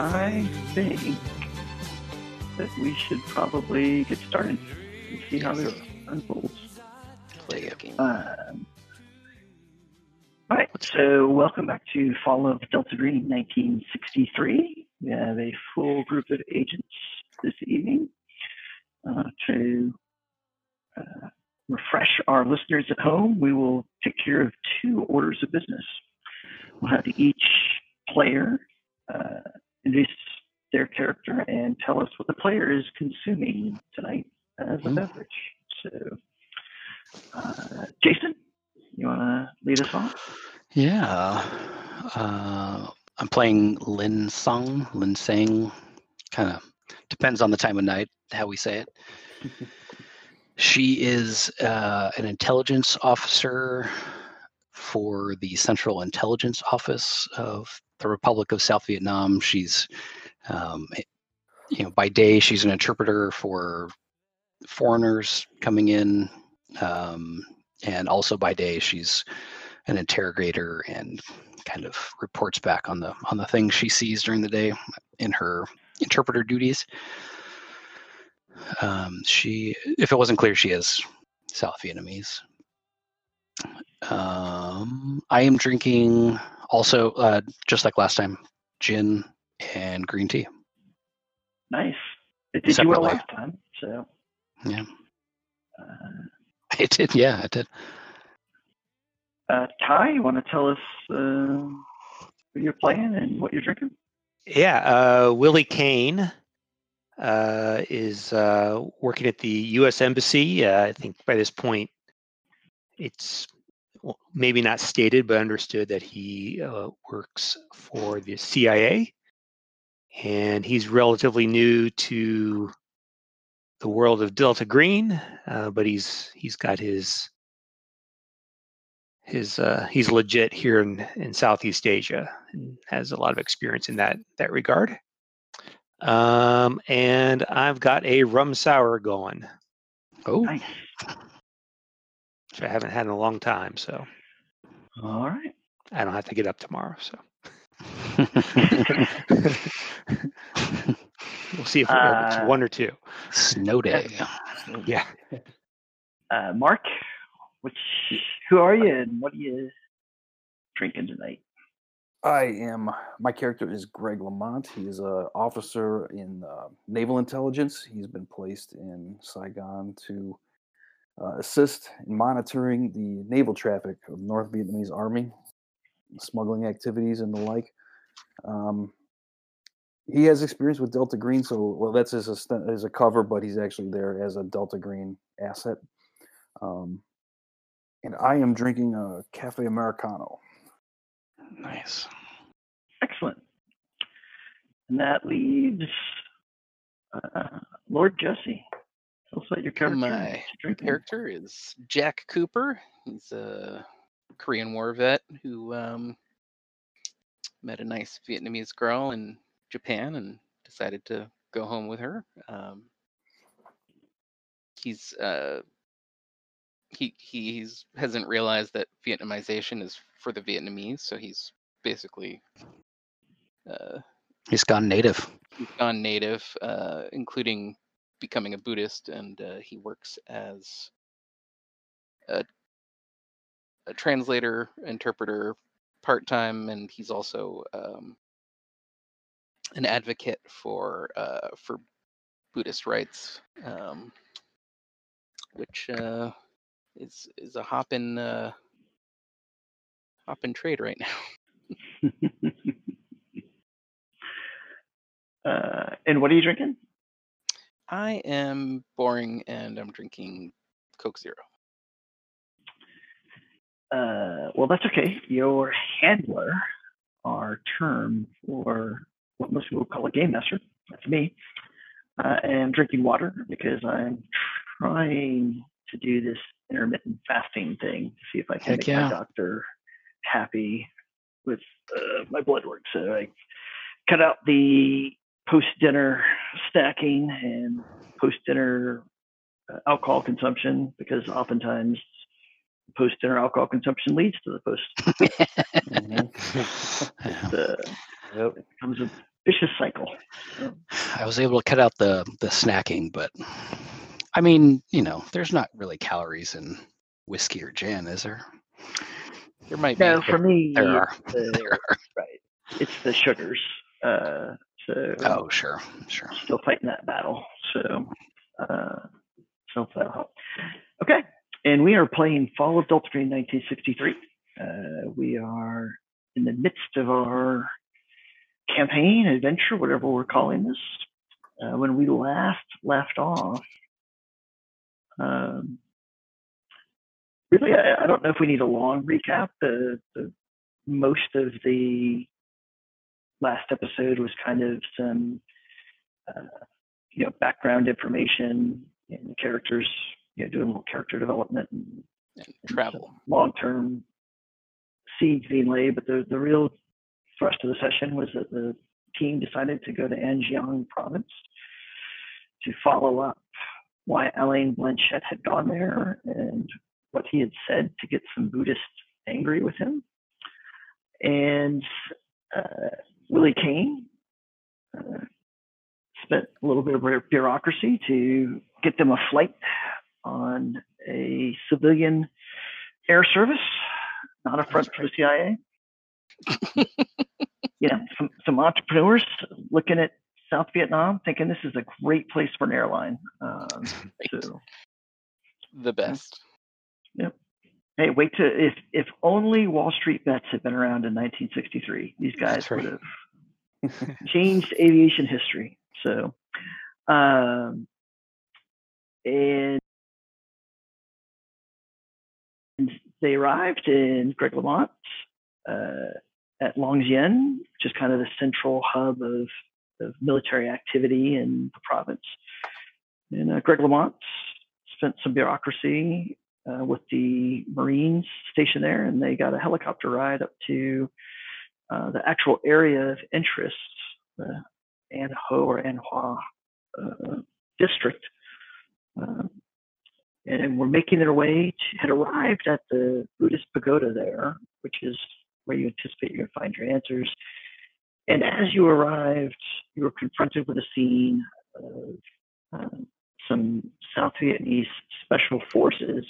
I think that we should probably get started and see how this unfolds. Play a game. Um, all right, so welcome back to Fall of Delta Green 1963. We have a full group of agents this evening uh, to uh, refresh our listeners at home. We will take care of two orders of business. We'll have each player uh, introduce their character and tell us what the player is consuming tonight as a Mhm. beverage. So, uh, Jason, you want to lead us off? Yeah. Uh, I'm playing Lin Sung, Lin Sang. Kind of depends on the time of night, how we say it. she is uh, an intelligence officer for the Central Intelligence Office of the Republic of South Vietnam. She's, um, eh, you know, by day she's an interpreter for foreigners coming in, um, and also by day she's an interrogator and kind of reports back on the on the things she sees during the day in her interpreter duties. Um, she, if it wasn't clear, she is South Vietnamese. Um, I am drinking also, uh, just like last time, gin and green tea. Nice. It did you well Separately. last time, so. Yeah. Uh, I did, yeah, I did. uh, Ty, you want to tell us uh, what you're playing and what you're drinking? Yeah, uh, Willie Kane uh, is uh, working at the U.S. Embassy. Uh, I think by this point, it's well, maybe not stated, but understood that he uh, works for the CIA, and he's relatively new to the world of Delta Green. Uh, but he's he's got his his uh, he's legit here in, in Southeast Asia and has a lot of experience in that that regard. Um, and I've got a rum sour going, Oh, Nice. Which I haven't had in a long time, so All right. I don't have to get up tomorrow. So we'll see if, if Uh, it's one or two. snow day. Yeah. Uh, Mark, which, who are you and what are you drinking tonight? I am. My character is Greg Lamont. He is a officer in uh, naval intelligence. He's been placed in Saigon to uh, assist in monitoring the naval traffic of North Vietnamese Army, smuggling activities and the like. Um, he has experience with Delta Green, so well, that's a as a cover, but he's actually there as a Delta Green asset. Um, and I am drinking a Cafe Americano. Nice. Excellent. And that leaves uh, Lord Jesse. Tell us about your character. My you're character is Jack Cooper. He's a Korean War vet who um, met a nice Vietnamese girl in Japan and decided to go home with her. Um, he's uh, he he's hasn't realized that Vietnamization is for the Vietnamese, so he's basically uh, He's gone native. he's gone native, uh, including becoming a Buddhist, and uh, he works as a, a translator, interpreter, part time, and he's also um, an advocate for uh, for Buddhist rights, um, which uh, is is a hop in uh, hop in trade right now. uh, and what are you drinking? I am boring and I'm drinking Coke Zero. Uh, well, that's okay. Your handler, our term for what most people call a game master, that's me, uh, and drinking water because I'm trying to do this intermittent fasting thing to see if I can Heck make yeah. my doctor happy with uh, my blood work. So I cut out the post dinner snacking and post dinner uh, alcohol consumption because oftentimes post dinner alcohol consumption leads to the post. Mhm. uh, Yep. it becomes a vicious cycle. So, I was able to cut out the the snacking, but I mean, you know, there's not really calories in whiskey or gin, is there? There might be. no, for me, There are. it's the, There are. right, it's the sugars. Uh, so Oh, sure, sure. still fighting that battle. So, uh, so that'll help. Okay, and we are playing Fall of Delta Green 1963. Uh, we are in the midst of our campaign, adventure, whatever we're calling this. Uh, when we last left off, um, really, I, I don't know if we need a long recap. The, the most of the last episode was kind of some uh, you know background information and characters you know doing a little character development and, and travel. long term seeds being laid but the the real thrust of the session was that the team decided to go to An Giang province to follow up why Alain Blanchette had gone there and what he had said to get some Buddhists angry with him. And uh, Willie Kane uh, spent a little bit of bureaucracy to get them a flight on a civilian air service, not a front for the CIA. you know, some, some entrepreneurs looking at South Vietnam thinking this is a great place for an airline. Um, so, The best. Yep. Hey, wait to if if only Wall Street bets had been around in 1963, these guys right. would have changed aviation history. So, um, and they arrived in Greg Lamont uh, at Long Xuyen, which is kind of the central hub of, of military activity in the province. And uh, Greg Lamont spent some bureaucracy uh, with the Marines stationed there, and they got a helicopter ride up to uh, the actual area of interest, the An Ho or An Hua uh, district. Um, and were making their way to, had arrived at the Buddhist pagoda there, which is where you anticipate you're going to find your answers. And as you arrived, you were confronted with a scene of um, some South Vietnamese special forces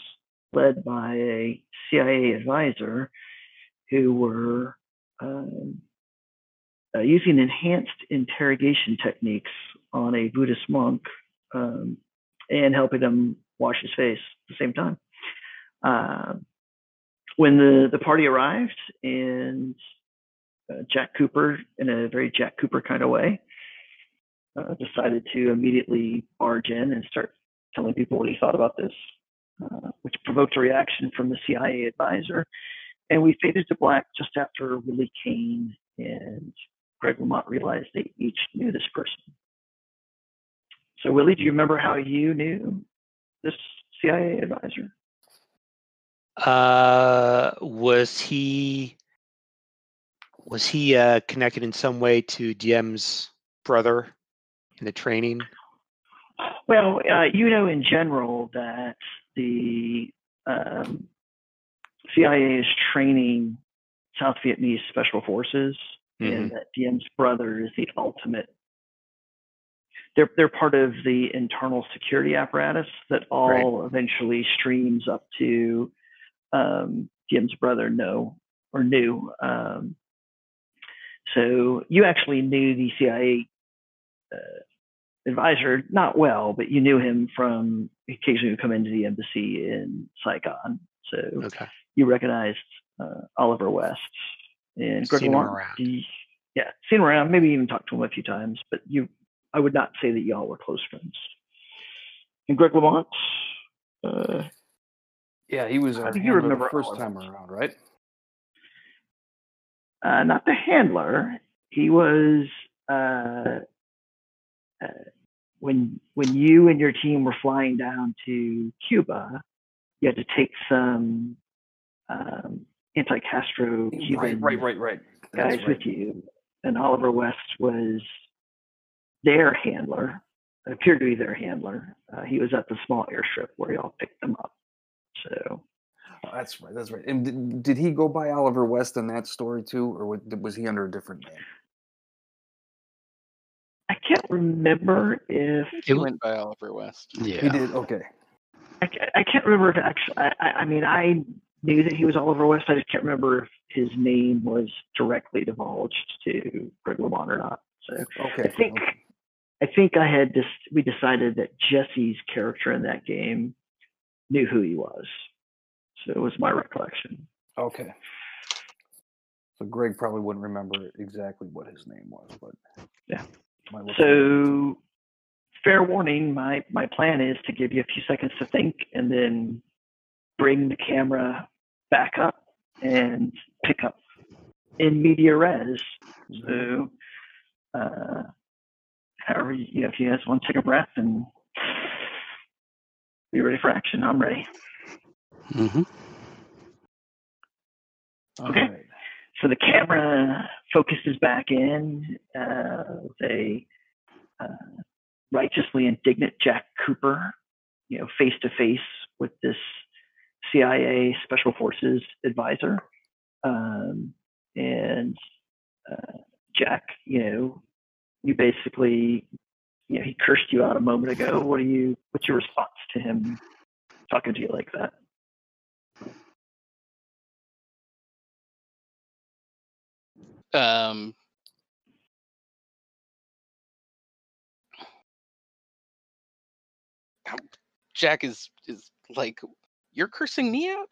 led by a CIA advisor who were um, uh, using enhanced interrogation techniques on a Buddhist monk um, and helping him wash his face at the same time. Uh, when the, the party arrived and uh, Jack Cooper, in a very Jack Cooper kind of way, uh, decided to immediately barge in and start telling people what he thought about this, uh, which provoked a reaction from the CIA advisor. And we faded to black just after Willie Kane and Greg Lamont realized they each knew this person. So, Willie, do you remember how you knew this CIA advisor? Uh, was he was he uh, connected in some way to Diem's brother in the training? Well, uh, you know in general that the um, CIA is training South Vietnamese special forces, and that Diem's brother is the ultimate. They're they're part of the internal security apparatus that all eventually streams up to um, Diem's brother. No, or knew. Um, So you actually knew the CIA uh, advisor not well, but you knew him from occasionally would come into the embassy in Saigon. So Okay. You recognized uh, Oliver West and Greg Seen him Lamont. around. yeah, seen him around, maybe even talked to him a few times, but you, I would not say that y'all were close friends. And Greg Lamont, uh, Yeah, he was our think you remember the first time around, right? uh, not the handler. He was uh, uh, when when you and your team were flying down to Cuba. You had to take some um, anti-Castro Cuban right, right, right. guys That's right. with you, and Oliver West was their handler. Appeared to be their handler. Uh, he was at the small airstrip where y'all picked them up. So Oh, that's right. That's right. And did, did he go by Oliver West in that story too, or wa- was he under a different name? I can't remember if He It went by Oliver West. Yeah. He did. Okay. I, ca- I can't remember if actually. I, I I mean, I knew that he was Oliver West. I just can't remember if his name was directly divulged to Greg Lamont or not. So Okay. I think okay. I think I had just we decided that Jesse's character in that game knew who he was. So it was my recollection. Okay. So Greg probably wouldn't remember exactly what his name was, but Yeah. might look him up. So fair warning, my my plan is to give you a few seconds to think and then bring the camera back up and pick up in media res. So uh however you you know, if you guys want to take a breath and be ready for action, I'm ready. Mm-hmm. okay. Alright. So the camera focuses back in. Uh, they uh, righteously indignant Jack Cooper, you know, face to face with this CIA Special Forces advisor, um, and uh, Jack, you know, you basically, you know, he cursed you out a moment ago. What do you? What's your response to him talking to you like that? Um, Jack is is like, you're cursing me out.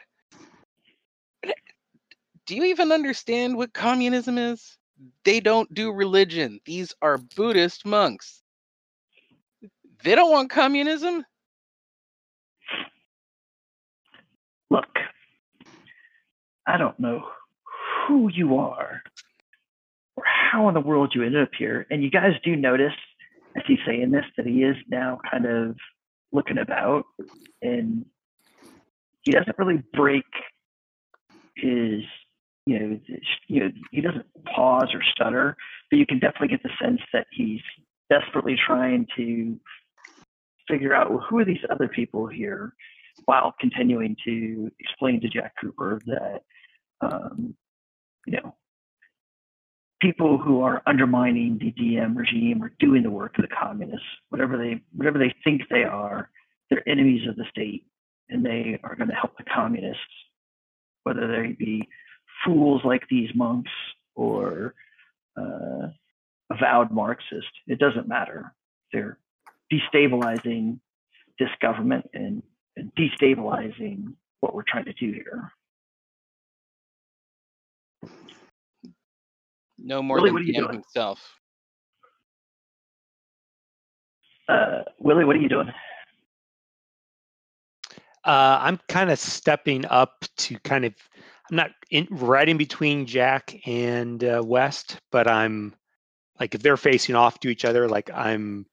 Do you even understand what communism is? They don't do religion. These are Buddhist monks. They don't want communism. look, I don't know who you are or how in the world you ended up here. And you guys do notice as he's saying this that he is now kind of looking about and he doesn't really break his you know, you know he doesn't pause or stutter, but you can definitely get the sense that he's desperately trying to figure out well, who are these other people here while continuing to explain to Jack Cooper that, um, you know, people who are undermining the Diem regime are doing the work of the communists, whatever they whatever they think they are, they're enemies of the state, and they are going to help the communists, whether they be fools like these monks or uh, avowed Marxist. It doesn't matter. They're destabilizing this government and and destabilizing what we're trying to do here. No more Willie, than what are you Diem doing? himself. Uh, Willie, what are you doing? Uh, I'm kind of stepping up to kind of. I'm not in, right in between Jack and uh, West, but I'm like if they're facing off to each other, like I'm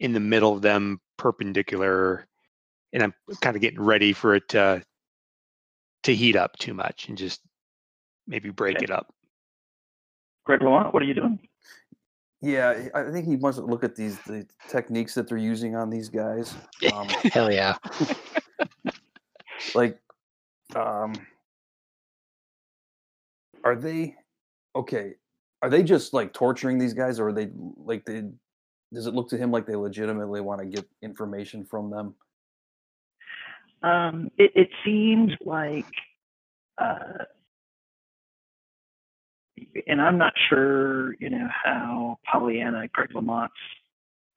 in the middle of them, perpendicular, and I'm kind of getting ready for it to to heat up too much and just maybe break Okay. it up. Greg Lamont, what are you doing? Yeah, I I think he must look at these the techniques that they're using on these guys. Um, Hell yeah. like, um, are they okay? Are they just like torturing these guys, or are they like they? Does it look to him like they legitimately want to get information from them? Um, it, it seems like uh, and I'm not sure, you know, how Pollyanna Greg Lamont's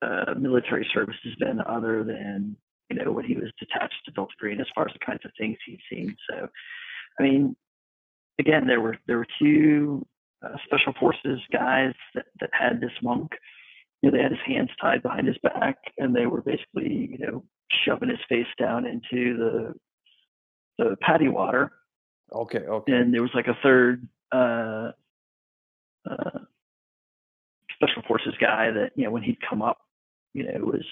uh, military service has been, other than you know when he was detached to Delta Green, as far as the kinds of things he'd seen. So, I mean, again, there were there were two uh, special forces guys that that had this monk. You know, they had his hands tied behind his back, and they were basically, you know, shoving his face down into the the paddy water. Okay, okay. And there was like a third uh, uh, special forces guy that you know when he'd come up, you know, was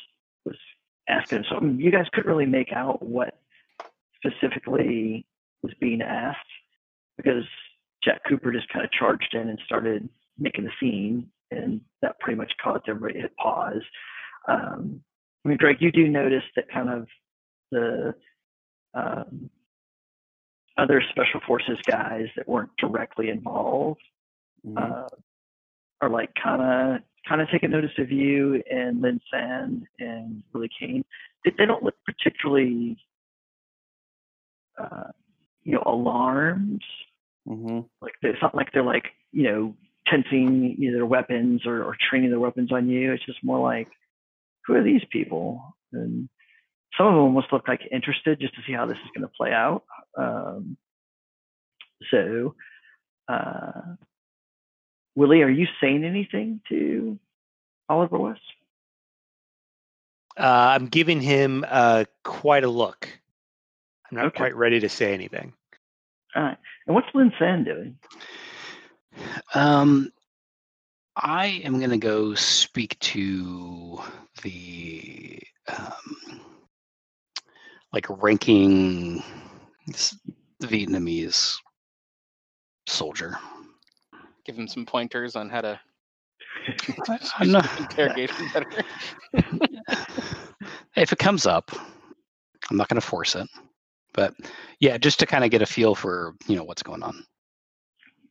was asking. So I you guys couldn't really make out what specifically was being asked because Jack Cooper just kind of charged in and started making the scene, and that pretty much caused everybody to pause. Um, I mean, Greg, you do notice that kind of the um, other special forces guys that weren't directly involved Mhm. uh, are like kind of kind of taking notice of you and Lynn Sand and Willie Kane. They, they don't look particularly, uh, you know, alarmed. Mhm. Like it's not like they're like you know tensing you know, their weapons or, or training their weapons on you. It's just more like, who are these people? And some of them almost look like interested just to see how this is going to play out. Um, so, uh, Willie, are you saying anything to Oliver West? Uh, I'm giving him uh, quite a look. I'm not Okay. quite ready to say anything. All right. And what's Lynn Sand doing? Um, I am going to go speak to the um, like ranking Vietnamese soldier. Give him some pointers on how to I'm not- interrogate him better. if it comes up, I'm not going to force it, but yeah, just to kind of get a feel for you know what's going on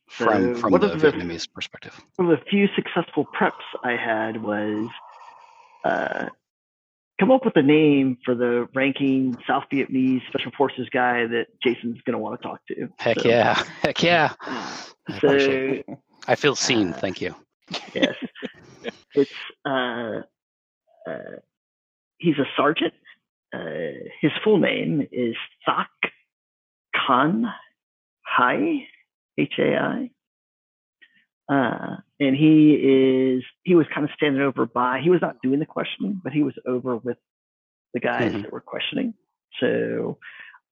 from So from what the the- Vietnamese perspective. One of the few successful preps I had was uh, come up with a name for the ranking South Vietnamese Special Forces guy that Jason's going to want to talk to. Heck So, yeah, heck yeah. I So it. I feel seen. uh, Thank you. yes, it's uh, uh, he's a sergeant. Uh, his full name is Thak Khan Hai, H A I. Uh, and he is he was kind of standing over by he was not doing the questioning, but he was over with the guys Mhm. that were questioning. So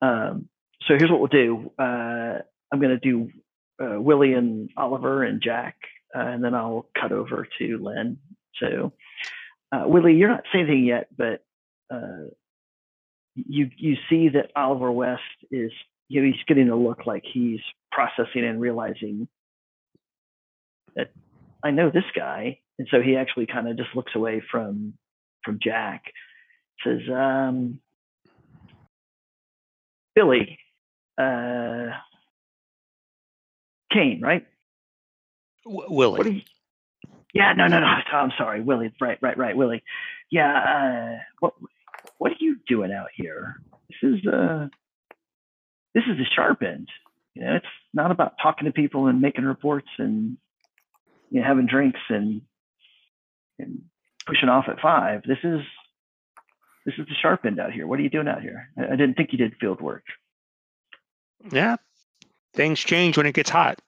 um, so here's what we'll do. Uh, I'm gonna do uh, Willie and Oliver and Jack, uh, and then I'll cut over to Len. So uh, Willie, you're not saying anything yet, but uh, you you see that Oliver West is you know, he's getting a look like he's processing and realizing that I know this guy, and so he actually kind of just looks away from from Jack. Says, um, Billy, uh, Kane, right? W- Willie. What are you? Yeah, no, no, no. I'm sorry, Willie. Right, right, right, Willie. Yeah. Uh, what What are you doing out here? This is uh, this is the sharp end. You know, it's not about talking to people and making reports and you know having drinks and and pushing off at five. This is this is the sharp end out here. What are you doing out here? I, didn't think you did field work. yeah, things change when it gets hot.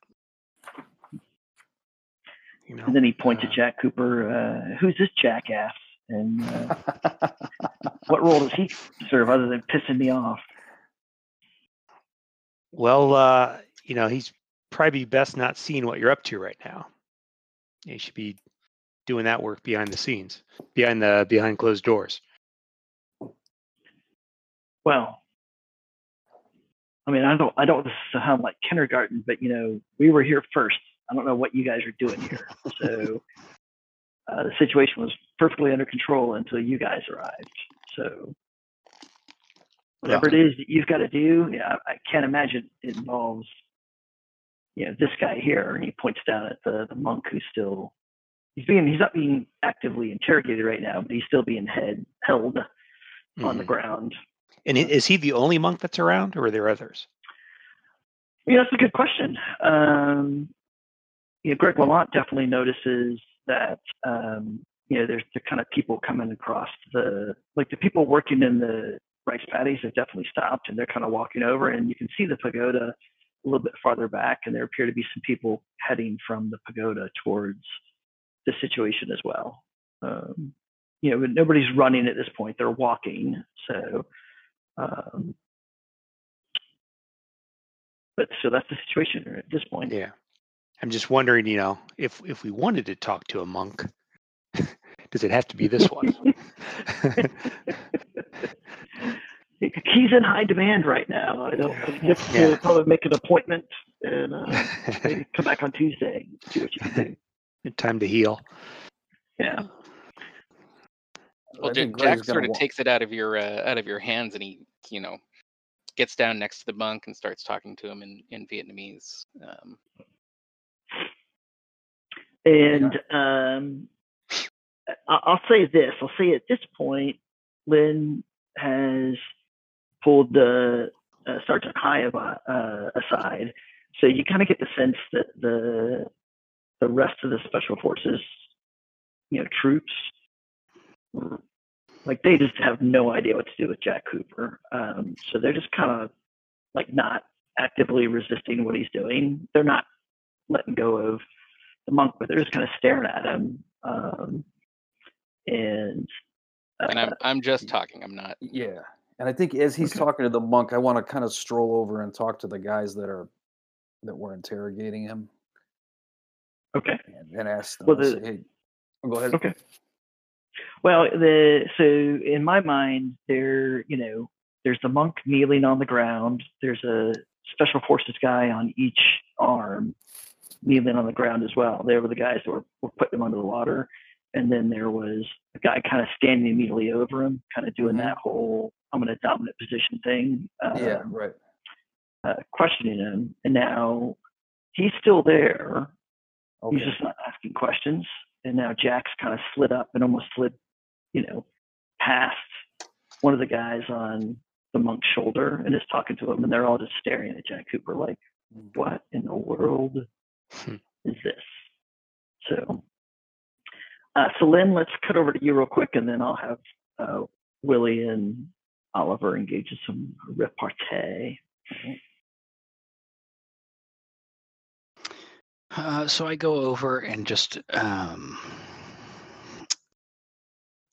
You know. And then he points uh, at Jack Cooper. Uh, Who's this jackass? And uh, what role does he serve other than pissing me off? Well, uh, you know, he's probably best not seeing what you're up to right now. You should be doing that work behind the scenes, behind the behind closed doors. Well, I mean, I don't, I don't want this to sound like kindergarten, but you know, we were here first. I don't know what you guys are doing here. So uh, the situation was perfectly under control until you guys arrived. So whatever it is that you've got to do, yeah, I can't imagine it involves, you know, this guy here. And he points down at the, the monk who's still, he's being, he's not being actively interrogated right now, but he's still being head, held on the Mhm. ground. And is he the only monk that's around, or are there others? Yeah, that's a good question. Um, you know, Greg Lamont definitely notices that um, you know there's the kind of people coming across the like the people working in the rice paddies have definitely stopped and they're kind of walking over and you can see the pagoda a little bit farther back and there appear to be some people heading from the pagoda towards the situation as well. Um, you know, nobody's running at this point; they're walking. So, um, but so that's the situation at this point. Yeah. I'm just wondering, you know, if if we wanted to talk to a monk, does it have to be this one? He's in high demand right now. I don't. You have to Yeah. probably make an appointment and uh, come back on Tuesday. See what you can do. Time to heal. Yeah. Well, I Ja- think Jack sort of wa- takes it out of your uh, out of your hands, and he, you know, gets down next to the monk and starts talking to him in in Vietnamese. Um, And um, I'll say this. I'll say at this point, Lynn has pulled the uh, Sergeant Hai uh, aside, so you kind of get the sense that the the rest of the special forces, you know, troops, like they just have no idea what to do with Jack Cooper. Um, so they're just kind of like not actively resisting what he's doing. They're not letting go of the monk, but they're just kind of staring at him. Um, and uh, and I'm I'm just talking. I'm not. Yeah. And I think as he's Okay. talking to the monk, I want to kind of stroll over and talk to the guys that are that were interrogating him okay, and, and ask them. Well, the- say, hey, oh, go ahead. okay. Well, the so in my mind, there you know, there's the monk kneeling on the ground. There's a special forces guy on each arm kneeling on the ground as well. They were the guys that were, were putting him under the water. And then there was a guy kind of standing immediately over him, kind of doing Mhm. that whole I'm in a dominant position thing. Yeah, um, right. uh, questioning him, and now he's still there. Okay. He's just not asking questions, and now Jack's kind of slid up and almost slid, you know, past one of the guys on the monk's shoulder and is talking to him, and they're all just staring at Jack Cooper like, Mm. "What in the world Hmm. is this?" So, uh, so Lynn, let's cut over to you real quick, and then I'll have uh, Willie and Oliver engage in some repartee. Uh, so I go over and just um,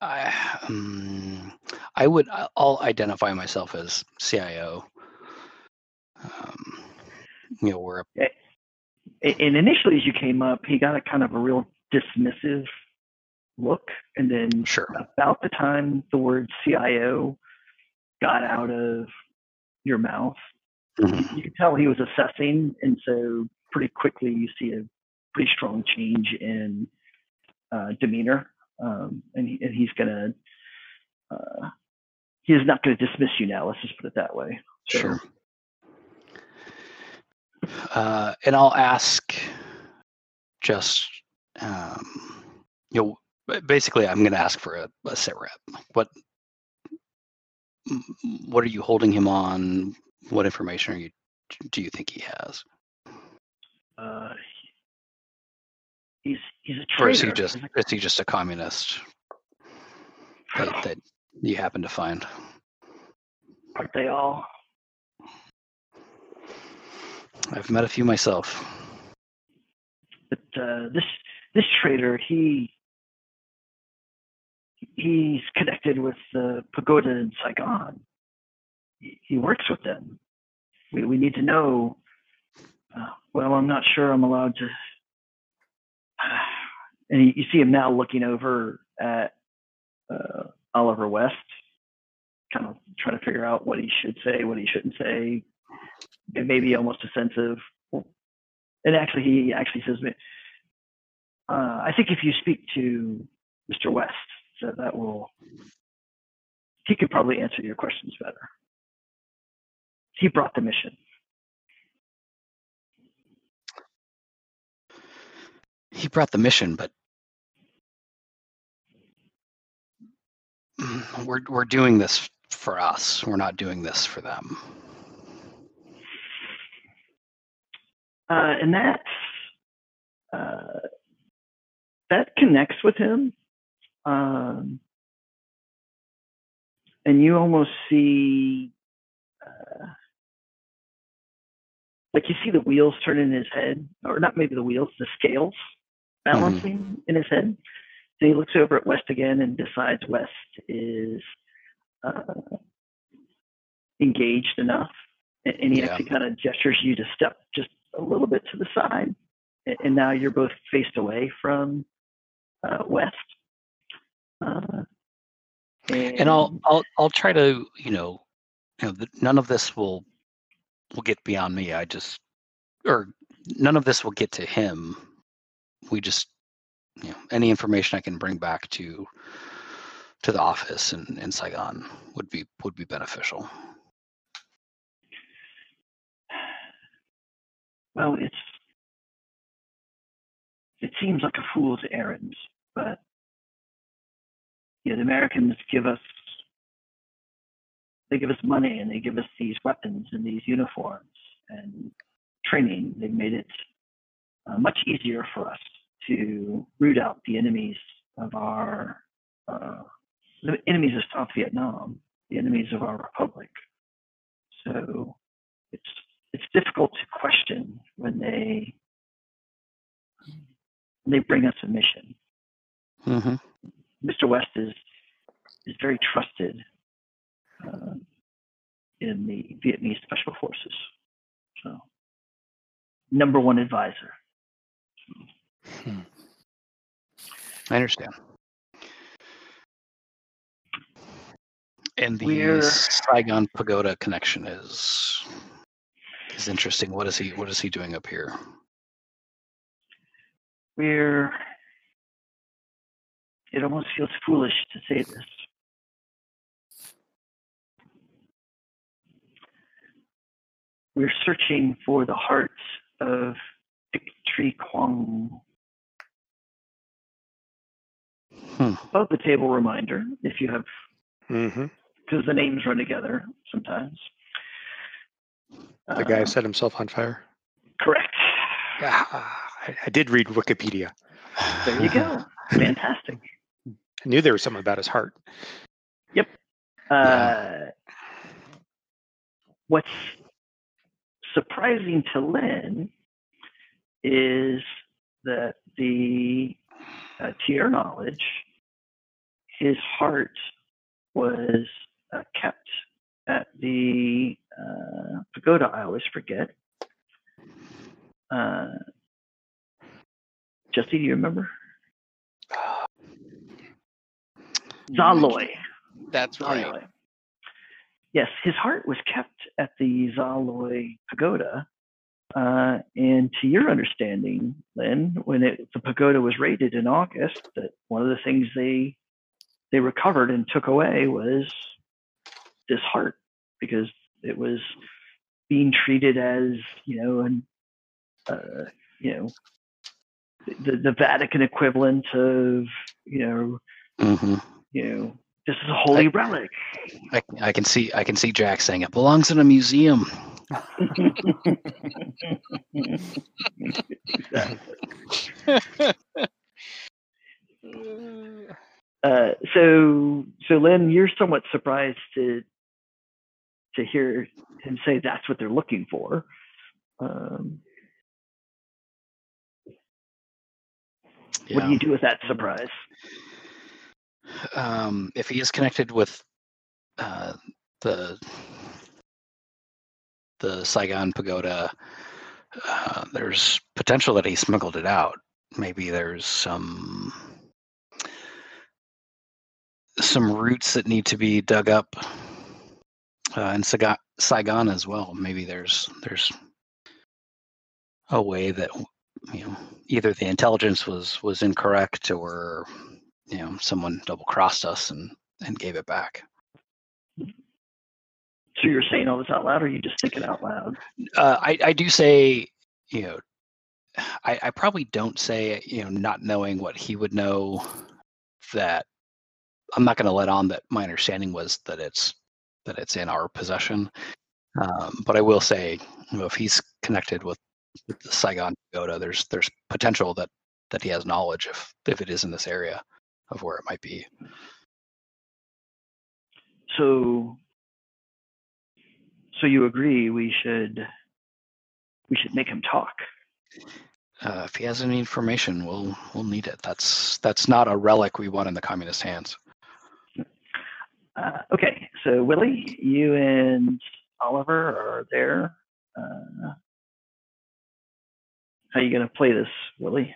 I um, I would I'll identify myself as CIO. Um, you know, we're A- and initially as you came up he got a kind of a real dismissive look and then sure. about the time the word cio got out of your mouth Mhm. you could tell he was assessing and so pretty quickly you see a pretty strong change in uh, demeanor um, and, he, and he's gonna uh, he is not going to dismiss you now let's just put it that way so, Sure. Uh, and I'll ask just, um, you know, basically, I'm going to ask for a, a sit rep. What, what are you holding him on? What information are you, do you think he has? uh, he's he's a Or is he just, is he just a communist that, that you happen to find? aren't they all I've met a few myself. but uh, this this trader he he's connected with the pagoda in Saigon. He, works with them. We we need to know. Uh, well, I'm not sure I'm allowed to. And you, you see him now looking over at uh, Oliver West, kind of trying to figure out what he should say, what he shouldn't say, It may be almost a sense of and actually he actually says uh, i think if you speak to mr west so that will he could probably answer your questions better he brought the mission He brought the mission, but we're we're doing this for us. We're not doing this for them. uh, and that's uh, that connects with him. Um, and you almost see, uh, like you see the wheels turn in his head, or not maybe the wheels, the scales balancing in his head. So he looks over at West again and decides West is uh, engaged enough. And he Yeah. actually kind of gestures you to step just a little bit to the side. And now you're both faced away from uh, West. Uh, and I'll I'll I'll try to you know, you know, none of this will will get beyond me. I just or none of this will get to him. We just you know any information I can bring back to to the office in, in Saigon would be would be beneficial. Well, it's it seems like a fool's errand, but you know, the Americans give us they give us money and they give us these weapons and these uniforms and training. They've made it uh, much easier for us to root out the enemies of our uh, the enemies of South Vietnam, the enemies of our republic. So it's it's difficult to question when they when they bring us a mission. Mm-hmm. Mr. West is is very trusted uh, in the Vietnamese Special Forces. So number one advisor. I understand. And the We're- Saigon Pagoda connection is is interesting. What is he what is he doing up here? We're it almost feels foolish to say this. We're searching for the heart of Victory Kwong. Hmm. Above the table reminder, if you have, because the names run together sometimes. The guy Uh, who set himself on fire. correct. Ah, I, I did read Wikipedia. There you go. Fantastic. I knew there was something about his heart. Yep. Uh, what's surprising to Lynn is that the, uh, to your knowledge, his heart was uh, kept at the uh, pagoda. I always forget. Uh, Jesse, do you remember? Xa Loi. That's right. Xa Loi. Yes, his heart was kept at the Xa Loi pagoda. Uh, and to your understanding, Lynn, when it, the pagoda was raided in August, that one of the things they they recovered and took away was this heart because it was being treated as you know an uh, you know the the Vatican equivalent of you know hmm you know this is a holy relic. I, I can see I can see Jack saying it belongs in a museum. Uh, so, so Lynn, you're somewhat surprised to to hear him say that's what they're looking for. Um, What do you do with that surprise? Um, if he is connected with uh, the the Saigon pagoda, uh, there's potential that he smuggled it out. Maybe there's some some roots that need to be dug up uh, in Saigon, Saigon as well. Maybe there's there's a way that you know either the intelligence was was incorrect or you know someone double crossed us and and gave it back. So you're saying all this out loud, or you just think it out loud? uh, I, I do say you know I, I probably don't say you know not knowing what he would know that i'm not going to let on that my understanding was that it's that it's in our possession. Um, but i will say you know, if he's connected with with the Saigon Pagoda, there's there's potential that that he has knowledge if if it is in this area of where it might be. So, so you agree we should we should make him talk? Uh, if he has any information, we'll we'll need it. That's that's not a relic we want in the communist hands. Uh, okay, so Willie, you and Oliver are there. Uh, how you gonna play this, Willie?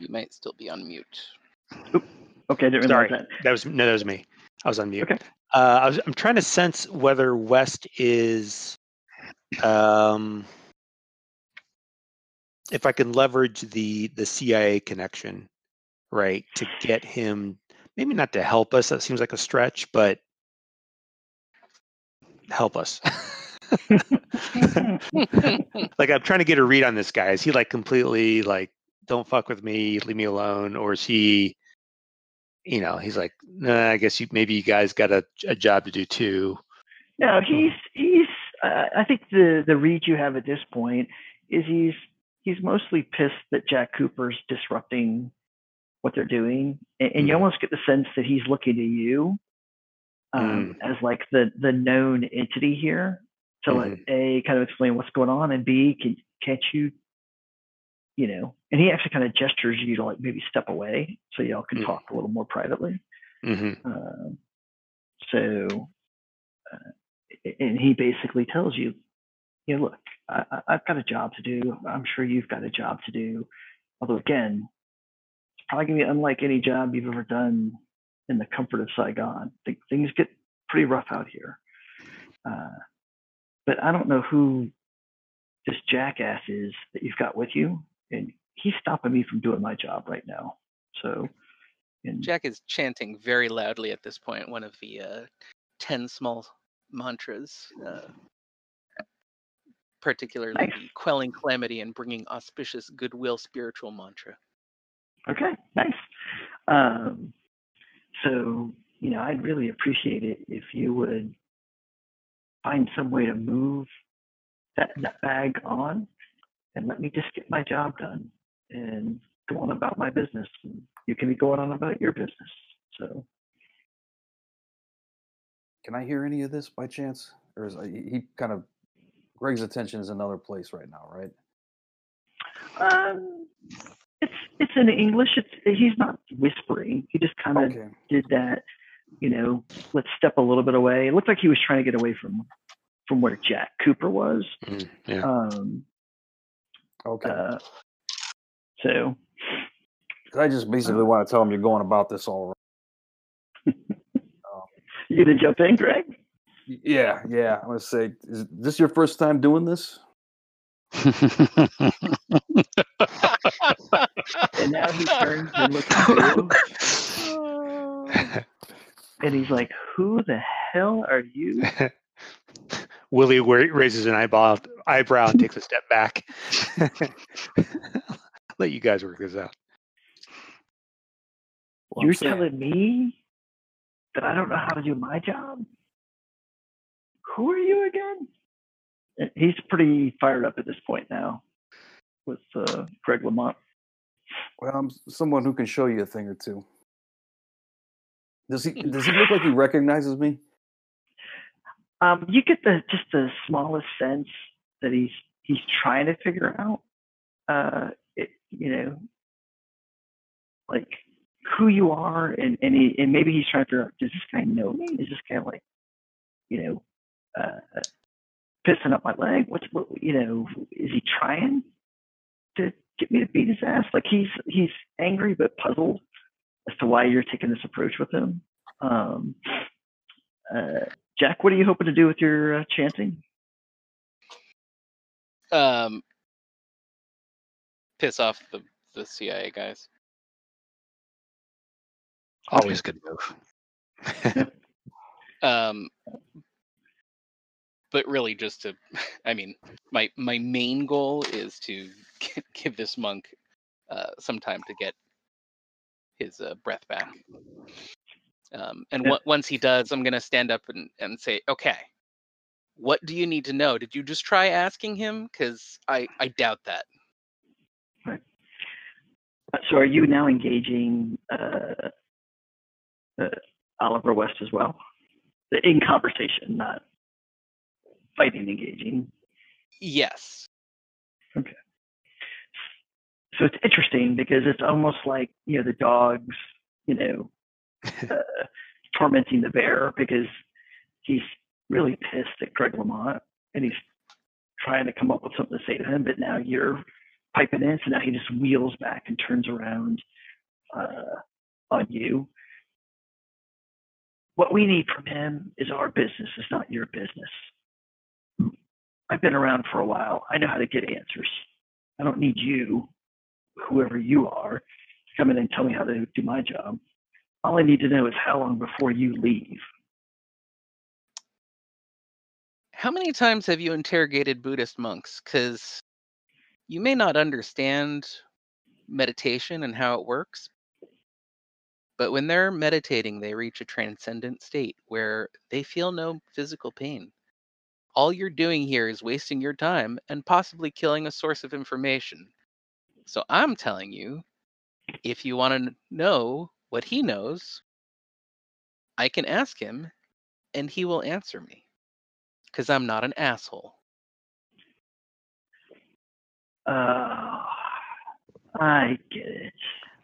You might still be on mute. Okay, I didn't Sorry, that. that was no, that was me. I was on mute. Okay. Uh, I was, I'm trying to sense whether West is, um, if I can leverage the the CIA connection, right, to get him maybe not to help us. That seems like a stretch, but help us. like I'm trying to get a read on this guy. Is he like completely like don't fuck with me, leave me alone, or is he? You know, he's like, nah, I guess you maybe you guys got a, a job to do too. No, he's he's. Uh, I think the the read you have at this point is he's he's mostly pissed that Jack Cooper's disrupting what they're doing, and, and you almost get the sense that he's looking to you um, as like the the known entity here to like a kind of explain what's going on, and b can can't you you know, and he actually kind of gestures you to like maybe step away so y'all can Mm. talk a little more privately. hmm Um, so, uh, and he basically tells you, you know, look, I, I've got a job to do. I'm sure you've got a job to do. Although, again, it's probably going to be unlike any job you've ever done in the comfort of Saigon. Th- Things get pretty rough out here. Uh, but I don't know who this jackass is that you've got with you. And he's stopping me from doing my job right now. So, and Jack is chanting very loudly at this point, one of the uh, 10 small mantras, uh, particularly Nice. quelling calamity and bringing auspicious goodwill spiritual mantra. Okay, nice. Um, so, you know, I'd really appreciate it if you would find some way to move that, that bag on and let me just get my job done and go on about my business. And you can be going on about your business. So, Can I hear any of this by chance? Or is he he kind of Greg's attention is another place right now, right? um, it's it's in English. It's he's not whispering. He just kind of Okay. did that. You know, let's step a little bit away. It looked like he was trying to get away from from where Jack Cooper was. Mm, yeah. Um, Okay. uh, so 'Cause I just basically want to tell him you're going about this all right. you gonna jump in, Greg? Yeah, yeah. I'm gonna say, is this your first time doing this? And now he turns and looks at you, and he's like, "Who the hell are you?" Willie raises an eyebrow, eyebrow and takes a step back. Let you guys work this out. Well, You're saying- telling me that I don't know how to do my job? Who are you again? He's pretty fired up at this point now with uh, Greg Lamont. Well, I'm someone who can show you a thing or two. Does he? Does he look like he recognizes me? Um, you get the just the smallest sense that he's he's trying to figure out, uh, it, you know, like who you are, and and, he, and maybe he's trying to figure out does this guy know me? Is this guy like, you know, uh, pissing up my leg? What's what? You know, is he trying to get me to beat his ass? Like he's he's angry but puzzled as to why you're taking this approach with him. Um, uh, Jack, what are you hoping to do with your uh, chanting? Um, piss off the, the CIA guys. Always good move. Um, but really, just to, I mean, my my main goal is to g- give this monk uh, some time to get his uh, breath back. Um, and Yeah. on- once he does, I'm gonna stand up and, and say, "Okay, what do you need to know? Did you just try asking him? Because I I doubt that." So are you now engaging uh, uh, Oliver West as well? In conversation, not fighting, engaging. Yes. Okay. So it's interesting because it's almost like, you know, the dogs, you know, uh, tormenting the bear because he's really pissed at Greg Lamont and he's trying to come up with something to say to him, but now you're piping in, so now he just wheels back and turns around uh, on you. What we need from him is our business, it's not your business. I've been around for a while. I know how to get answers. I don't need you, whoever you are, to come in and tell me how to do my job. All I need to know is how long before you leave. How many times have you interrogated Buddhist monks? Because you may not understand meditation and how it works, but when they're meditating, they reach a transcendent state where they feel no physical pain. All you're doing here is wasting your time and possibly killing a source of information. So I'm telling you, if you want to know what he knows, I can ask him and he will answer me. Because I'm not an asshole. Uh, I get it.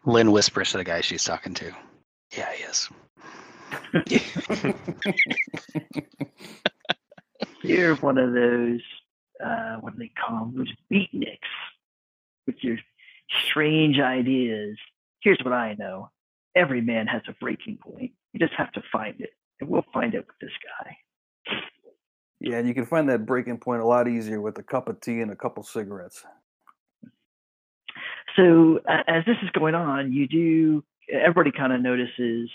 Lynn whispers to the guy she's talking to. Yeah, he is. You're one of those, uh, what do they call them? Those beatniks with your strange ideas. Here's what I know every man has a breaking point. You just have to find it. And we'll find it with this guy. Yeah, and you can find that breaking point a lot easier with a cup of tea and a couple cigarettes. So as this is going on, you do everybody kind of notices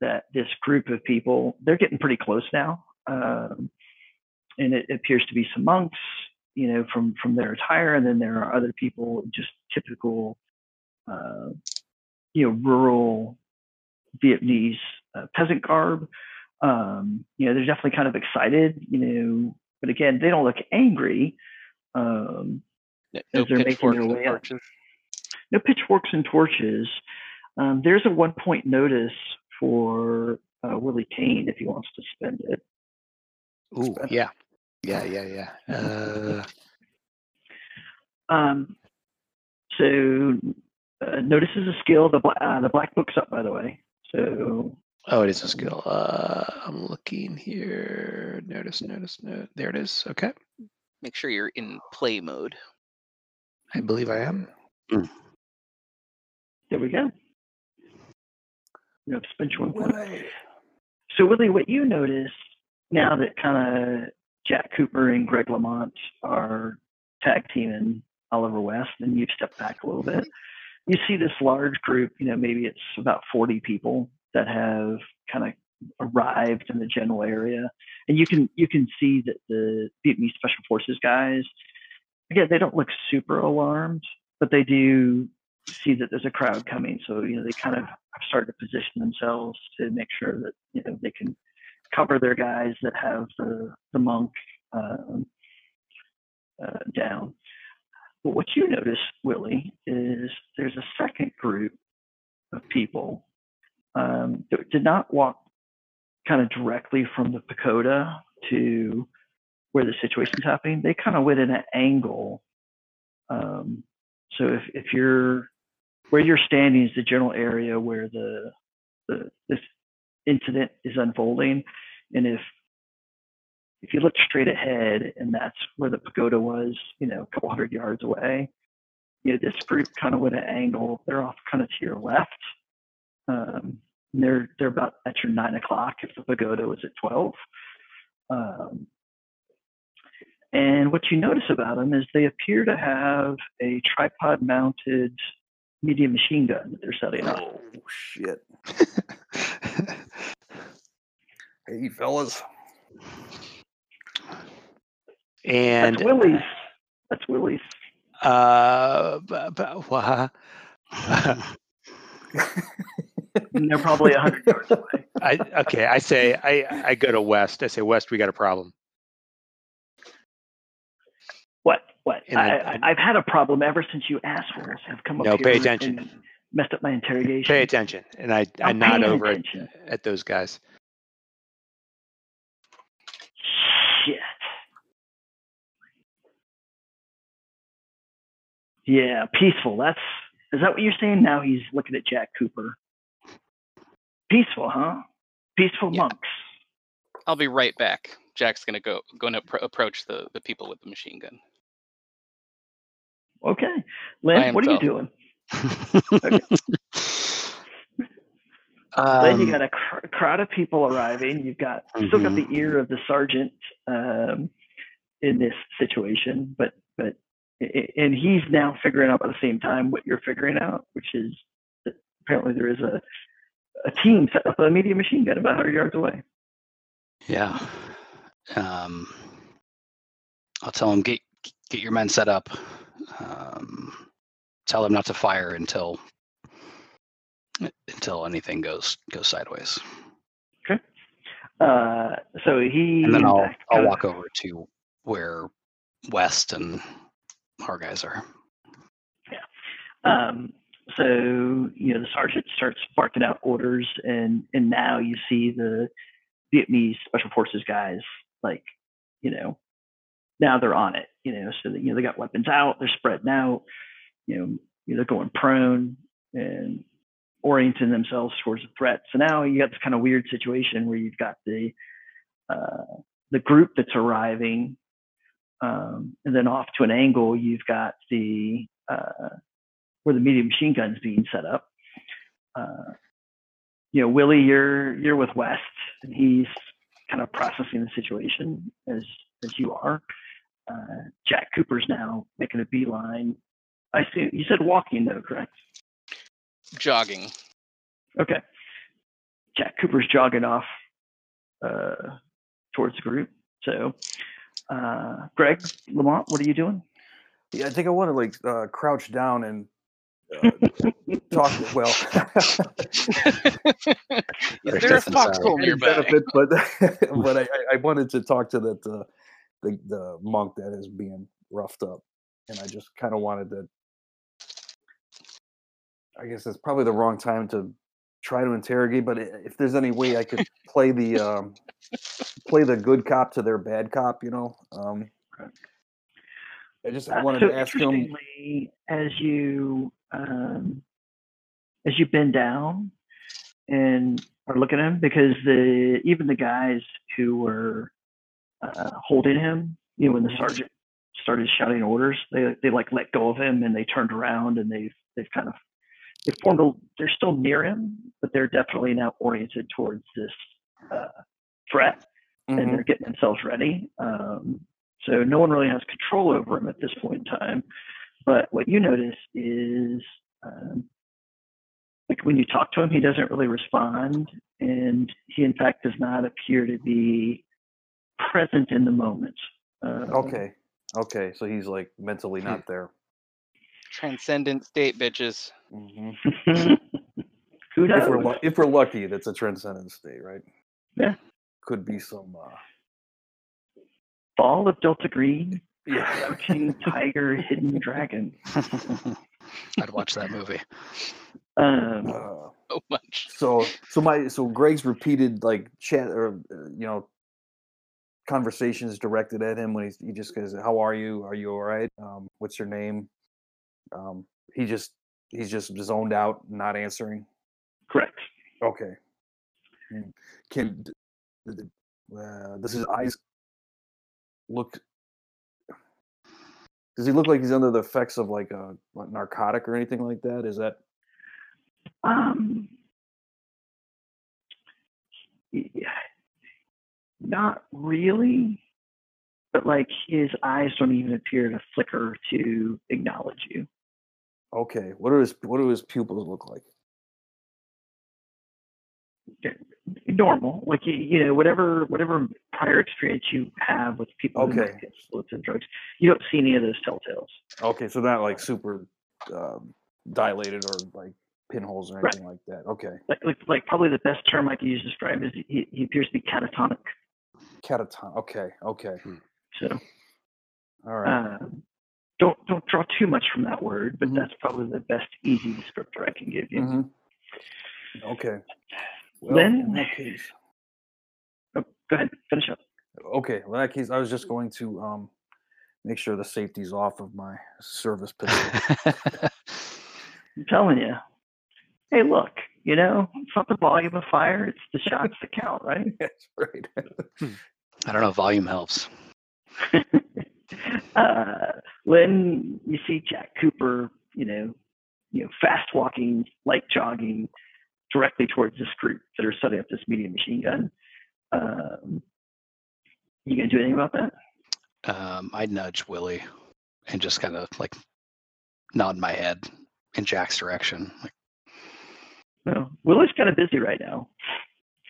that this group of people they're getting pretty close now, um, and it appears to be some monks, you know, from from their attire, and then there are other people just typical, uh, you know, rural Vietnamese uh, peasant garb. Um, you know, they're definitely kind of excited, you know, but again, they don't look angry. Um, No, As they're making their way up. no pitchforks and torches. Um, there's a one point notice for uh, Willie Kane if he wants to spend it. Ooh, yeah, yeah, yeah, yeah. Uh, Um, so uh, notice is a skill. The, bla- uh, the black book's up, by the way. So oh, it is a skill. Uh, I'm looking here. Notice, notice, note. There it is. Okay, Make sure you're in play mode. I believe I am. there we go. You have spent one point. Way. So Willie, what you notice now that kind of Jack Cooper and Greg Lamont are tag teaming Oliver West, and you've stepped back a little bit, you see this large group. You know, maybe it's about 40 people that have kind of arrived in the general area, and you can you can see that the Vietnamese Special Forces guys, again, they don't look super alarmed, but they do see that there's a crowd coming. So, you know, they kind of have started to position themselves to make sure that, you know, they can cover their guys that have the, the monk um, uh, down. But what you notice, Willie, is there's a second group of people um, that did not walk kind of directly from the pagoda to where the situation's happening. They kind of went in an angle. Um, so if, if you're where you're standing is the general area where the, the this incident is unfolding, and if if you look straight ahead and that's where the pagoda was, you know, a couple hundred yards away, you know, this group kind of went an angle. They're off kind of to your left. Um, they're they're about at your nine o'clock if the pagoda was at twelve. Um, and what you notice about them is they appear to have a tripod mounted medium machine gun that they're setting up. Oh shit! Hey fellas, and That's Willie's. That's Willie's. uh, b- b- wha- and they're probably 100 yards away. I okay. I say I I go to West. I say West. We got a problem. What? What? And I, I- I, I've had a problem ever since you assholes have come up No, here pay and- attention. messed up my interrogation. Pay attention. And I I I'm nod over at, at those guys. Shit. Yeah, peaceful. That's is that what you're saying? Now he's looking at Jack Cooper. Peaceful, huh? Peaceful Yeah. monks. I'll be right back. Jack's gonna go going to appro- approach the the people with the machine gun. Okay, Lynn, am what are you Phil. doing? Then you Um, got a cr- crowd of people arriving. You've got still got Mhm. the ear of the sergeant um, in this situation, but but and he's now figuring out at the same time what you're figuring out, which is that apparently there is a a team set up a media machine gun about 100 yards away. Yeah. Um, I'll tell them get get your men set up. Um, tell them not to fire until until anything goes goes sideways, Okay. Uh, so he and then I'll I'll walk over to where West and our guys are. Um, so you know the sergeant starts barking out orders, and and now you see the Vietnamese special forces guys like you know now they're on it. You know, so that, you know they got weapons out, they're spreading out. You know, they're going prone and orienting themselves towards the threat. So now you got this kind of weird situation where you've got the uh, the group that's arriving, um, and then off to an angle you've got the uh, where the medium machine gun's being set up. Uh, you know, Willie, you're you're with West, and he's kind of processing the situation as as you are. Uh, Jack Cooper's now making a beeline. I see. You said walking though, correct? Jogging. Okay. Jack Cooper's jogging off uh, towards the group. So, uh, Greg Lamont, what are you doing? Yeah, I think I want to like uh, crouch down and talk. Well, Is Very there a foxhole nearby? benefit, but but I, I- I wanted to talk to that uh, the the monk that is being roughed up, and I just kind of wanted to. I guess it's probably the wrong time to try to interrogate, but if there's any way I could play the um, play the good cop to their bad cop, you know, um, I just I Uh, wanted so to ask him. as you um, as you bend down and are looking at him, because the even the guys who were uh, holding him, you know, when the sergeant started shouting orders, they they like let go of him and they turned around and they've they've kind of they formed a they're still near him, but they're definitely now oriented towards this uh, threat and Mhm. they're getting themselves ready. Um, so no one really has control over him at this point in time. But what you notice is, um, like when you talk to him, he doesn't really respond, and he in fact does not appear to be present in the moment. Um, Okay. Okay. So he's like mentally not there. Transcendent state, bitches. hmm Who knows? If we're if we're lucky, that's a transcendent state, right? Yeah. Could be some. Uh, Fall of Delta Green, yeah. Crouching Tiger, Hidden Dragon. I'd watch that movie. Um, Uh, So much. so so my so Greg's repeated like chat or uh, you know conversations directed at him when he's, he just goes, "How are you? Are you all right? Um, what's your name?" Um, he just he's just zoned out, not answering. correct. Okay. Mm. Can uh, does his eyes look? Does he look like he's under the effects of like a, a narcotic or anything like that? Is that Um, y- not really, but like his eyes don't even appear to flicker to acknowledge you. okay? What do his what do his pupils look like? Normal, like you, you know, whatever whatever prior experience you have with people who Okay. might get explosive drugs, you don't see any of those telltales. Okay, so not like super um, dilated or like pinholes or Right. anything like that. Okay. Like, like, like probably the best term I could use to describe is he, he appears to be catatonic. Cataton. Okay. Okay. So All right. um, don't don't draw too much from that word, but Mhm. that's probably the best easy descriptor I can give you. Mhm. Okay. Well, Then- in that case, Oh, go ahead, finish up. okay. Well, in that case, I was just going to um, make sure the safety's off of my service pistol. I'm telling you. Hey, look, you know, it's not the volume of fire; it's the shots that count, right? That's right. I don't know. Volume helps. uh, Lynn, you see Jack Cooper, you know, you know, fast walking, light jogging directly towards this group that are setting up this medium machine gun. Um, you gonna do anything about that? Um, I nudge Willie and just kind of like nod my head in Jack's direction. Like, No, Willie's kind of busy right now.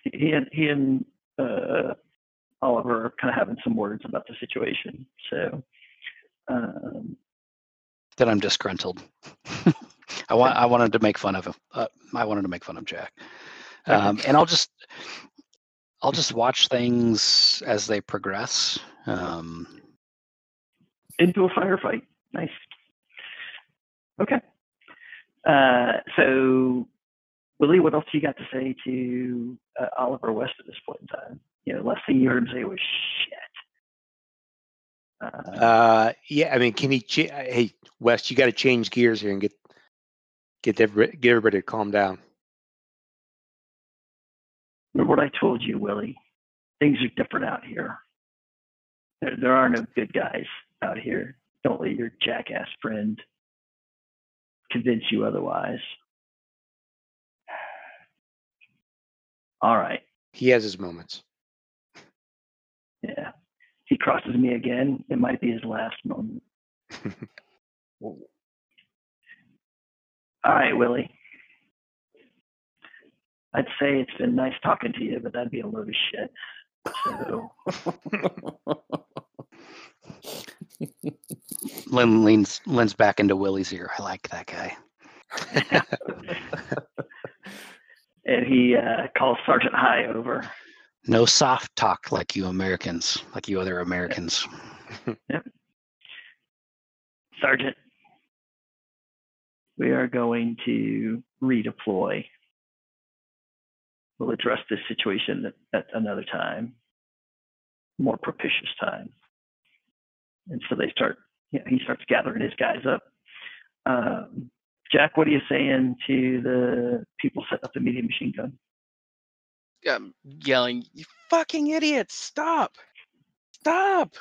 He and he and uh, Oliver are kind of having some words about the situation. So, um, then I'm disgruntled. I want. I wanted to make fun of him. Uh, I wanted to make fun of Jack, um, and I'll just, I'll just watch things as they progress. Um, into a firefight. Nice. Okay. Uh, so, Willie, what else you got to say to uh, Oliver West at this point in time? You know, last thing you heard him say was shit. Uh, Uh, yeah, I mean, can he? Ch- uh, hey, West, you got to change gears here and get get everybody, get everybody to calm down. remember what I told you, Willie? Things are different out here. There, there are no good guys out here. Don't let your jackass friend convince you otherwise. All right. He has his moments. Yeah. He crosses me again, it might be his last moment. All right, Willie. I'd say it's been nice talking to you, but that'd be a load of shit. So, Lynn leans leans back into Willie's ear. I like that guy. and he uh, calls Sergeant Hai over. No soft talk like you Americans, like you other Americans. Yep, Sergeant, we are going to redeploy. We'll address this situation at another time, more propitious time. And so they start, you know, he starts gathering his guys up. Um, Jack, what are you saying to the people set up the medium machine gun? I'm yelling, you fucking idiots, stop! Stop!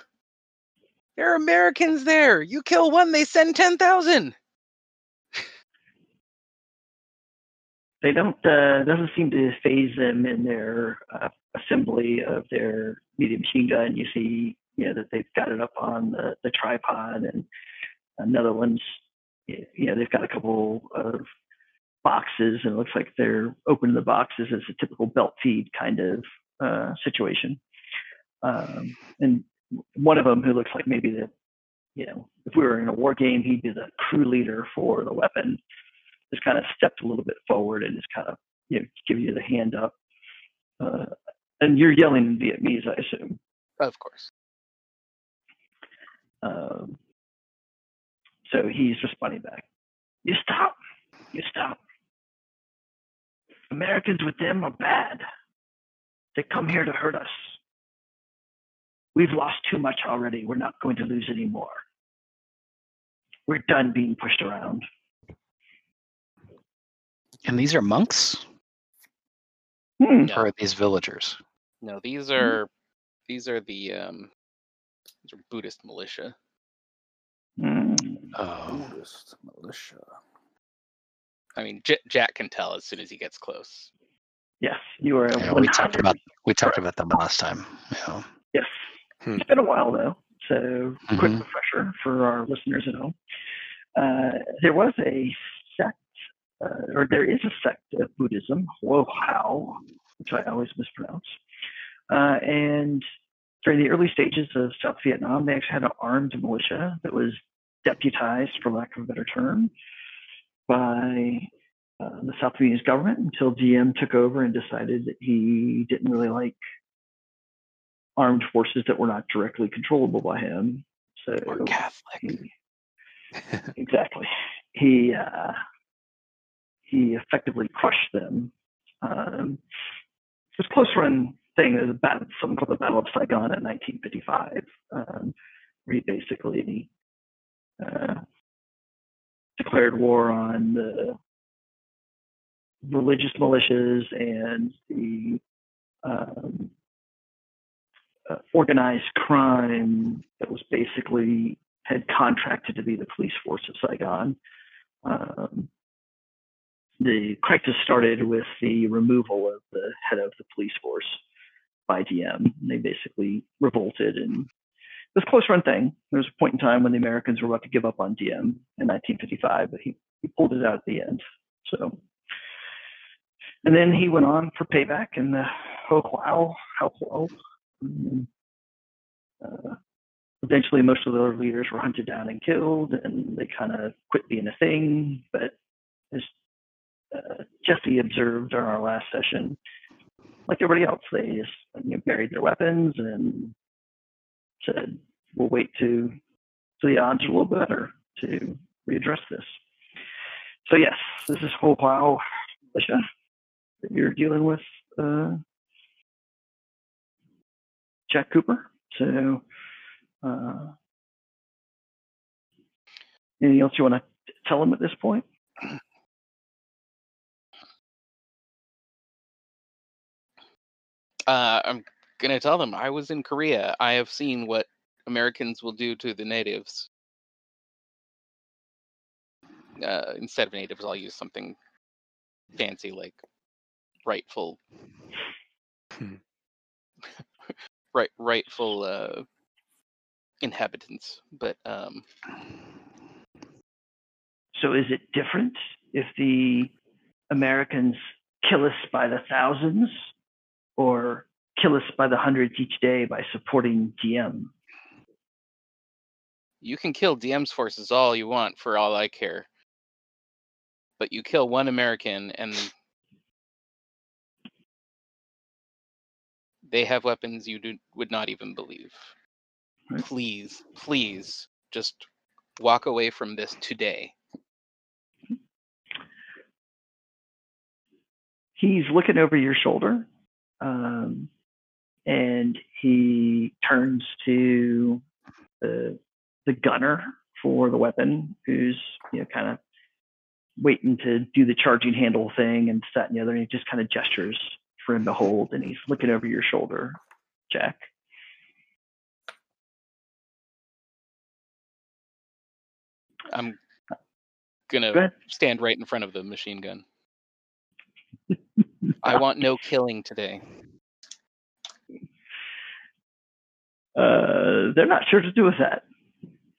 There are Americans there! You kill one, they send 10,000! They don't uh, doesn't seem to phase them in their uh, assembly of their medium machine gun. You see, you know that they've got it up on the, the tripod, and another one's, you know, they've got a couple of boxes, and it looks like they're opening the boxes as a typical belt feed kind of uh, situation. Um, and one of them, who looks like maybe the, you know, if we were in a war game, he'd be the crew leader for the weapon just kind of stepped a little bit forward and just kind of you know giving you the hand up. Uh, and you're yelling in Vietnamese, I assume. Of course. Um, so he's responding back. You stop. You stop. Americans with them are bad. They come here to hurt us. We've lost too much already. We're not going to lose any more. We're done being pushed around. And these are monks Hmm. No. or are these villagers? No, these are these are the um these are Buddhist militia. Hmm. Oh, Buddhist militia. I mean, J- Jack can tell as soon as he gets close. Yes, you are. yeah, we talked about we talked about them last time. Yeah. Yes. Hmm. It's been a while though, so quick Mhm. refresher for our listeners at home. Uh, there was a sect, uh, or there is a sect of Buddhism, Wohao, which I always mispronounce. Uh, and during the early stages of South Vietnam, they actually had an armed militia that was deputized, for lack of a better term, by uh, the South Vietnamese government until Diem took over and decided that he didn't really like armed forces that were not directly controllable by him. So Or Catholic. he, exactly. He uh, he effectively crushed them. Um, it close run thing. is a battle, something called the Battle of Saigon in 1955, um, where he basically uh, declared war on the religious militias and the um, uh, organized crime that was basically had contracted to be the police force of Saigon. Um, the crisis started with the removal of the head of the police force by Diem. They basically revolted and it was a close run thing. There was a point in time when the Americans were about to give up on Diem in 1955, but he, he pulled it out at the end. So, and then he went on for payback in the Hoa Hao, Hoa Hao. Uh, eventually, most of the other leaders were hunted down and killed, and they kind of quit being a thing. But as uh, Jesse observed on our last session, like everybody else, they just you know, buried their weapons and said, "We'll wait to so the odds are a little better to readdress this." So yes, this is Hoa Hao militia that you're dealing with, uh, Jack Cooper. So, uh, anything else you want to tell him at this point? Uh, I'm gonna tell them I was in Korea. I have seen what Americans will do to the natives. Uh, instead of natives, I'll use something fancy like rightful, Hmm. right, rightful uh, inhabitants. But um, So is it different if the Americans kill us by the thousands or kill us by the hundreds each day by supporting Diem? you can kill Diem's forces all you want for all I care. But you kill one American and they have weapons you do, would not even believe. Right. Please, please, just walk away from this today. He's looking over your shoulder um, and he turns to the, the gunner for the weapon, who's you know kind of waiting to do the charging handle thing and that and the other, and he just kind of gestures for him to hold, and he's looking over your shoulder, Jack. I'm gonna ahead. stand right in front of the machine gun. I want no killing today. Uh, they're not sure to do with that.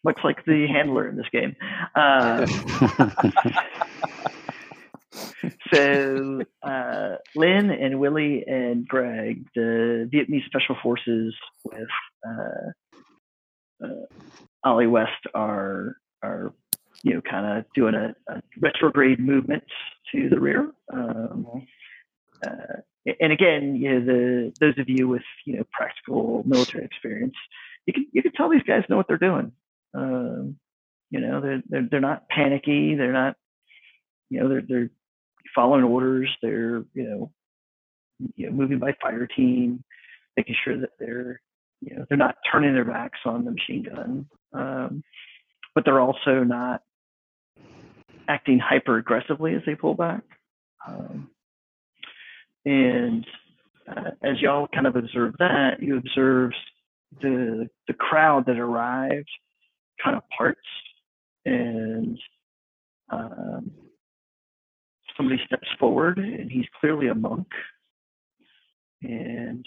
Looks like the handler in this game. Uh, so uh, Lynn and Willie and Greg, the Vietnamese Special Forces with uh, uh, Ollie West are are you know kind of doing a, a retrograde movement to the rear. Um, uh, and again, you know, the those of you with you know practical military experience, you can you can tell these guys know what they're doing. Um, you know, they're, they're they're not panicky. They're not, you know, they're they're following orders. They're you know, you know, moving by fire team, making sure that they're you know they're not turning their backs on the machine gun, um, but they're also not acting hyper aggressively as they pull back. Um, and uh, as y'all kind of observe that, you observe the the crowd that arrived kind of parts, and um, somebody steps forward, and he's clearly a monk, and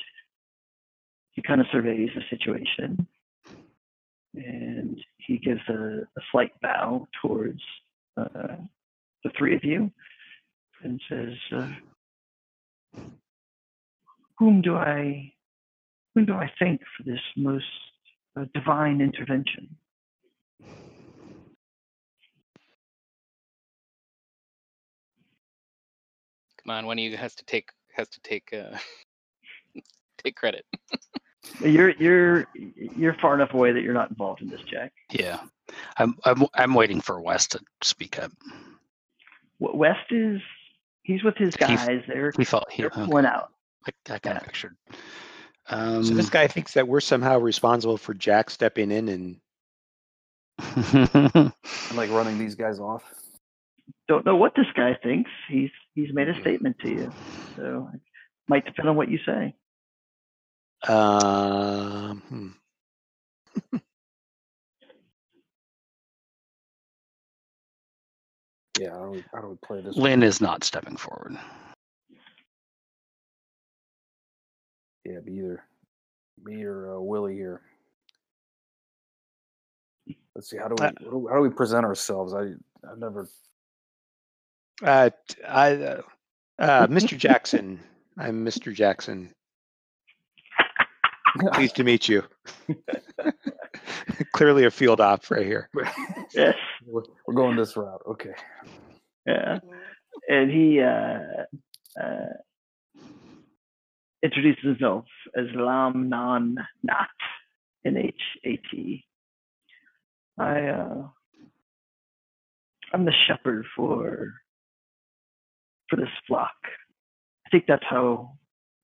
he kind of surveys the situation, and he gives a, a slight bow towards uh, the three of you, and says. Uh, whom do I whom do I thank for this most uh, divine intervention? Come on, one of you has to take has to take uh, take credit. You're you're you're far enough away that you're not involved in this, Jack. Yeah, I'm I'm I'm waiting for West to speak up. W- West is he's with his He- guys. They're He felt he. they're Okay, pulling out. I, I kind Yeah. of pictured. Um, So this guy thinks that we're somehow responsible for Jack stepping in and And like running these guys off. Don't know what this guy thinks. He's he's made a statement to you, so it might depend on what you say. Um, hmm. Yeah, how do we, how do we play this? Lynn is not stepping forward. Yeah, be either me or uh, Willie here. Let's see. How do we Uh, how do, how do we present ourselves? I I've never. uh, I, uh, uh, Mr. Jackson. I'm Mr. Jackson. Pleased to meet you. Clearly a field op right here. Yes. We're, we're going this route. Okay. Yeah. And he uh, uh, introduces himself as Lam Nan Nhat, N H A T. I uh, I'm the shepherd for for this flock. I think that's how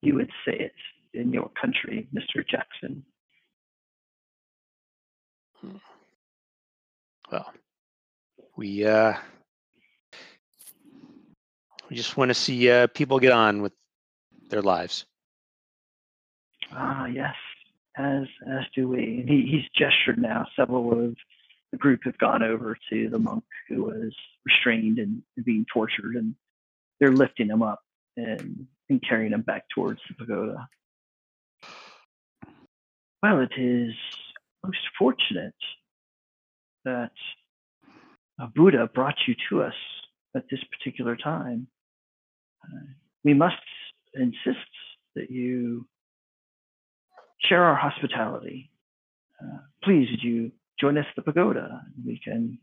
you would say it in your country, Mr. Jackson. Well, we uh, we just want to see uh, people get on with their lives. Ah, yes, as as do we. And he, he's gestured now. Several of the group have gone over to the monk who was restrained and being tortured, and they're lifting him up and, and carrying him back towards the pagoda. Well, it is most fortunate that a Buddha brought you to us at this particular time. Uh, we must insist that you share our hospitality. Uh, please, would you join us at the pagoda? We can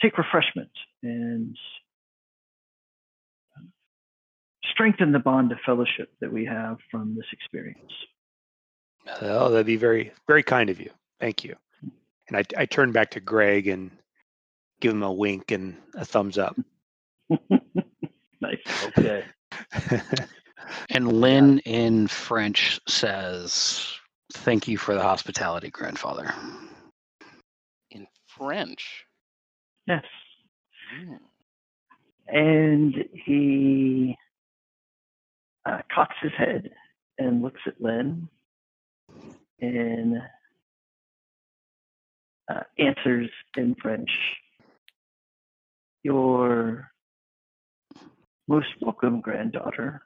take refreshment and strengthen the bond of fellowship that we have from this experience. Oh, that'd be very, very kind of you. Thank you. And I, I turn back to Greg and give him a wink and a thumbs up. nice. Okay. And Lynn in French says, "Thank you for the hospitality, grandfather." In French. Yes. Hmm. And he uh, cocks his head and looks at Lynn and uh, answers in French. You're most welcome, granddaughter.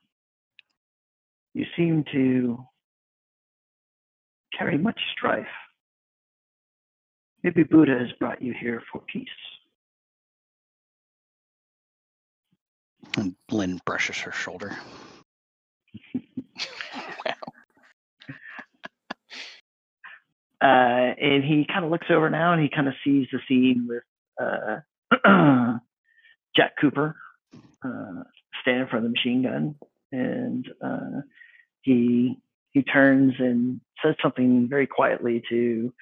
You seem to carry much strife. Maybe Buddha has brought you here for peace. And Lynn brushes her shoulder. wow. Uh, and he kind of looks over now and he kind of sees the scene with uh, Jack Cooper uh, standing in front of the machine gun, and uh, he he turns and says something very quietly to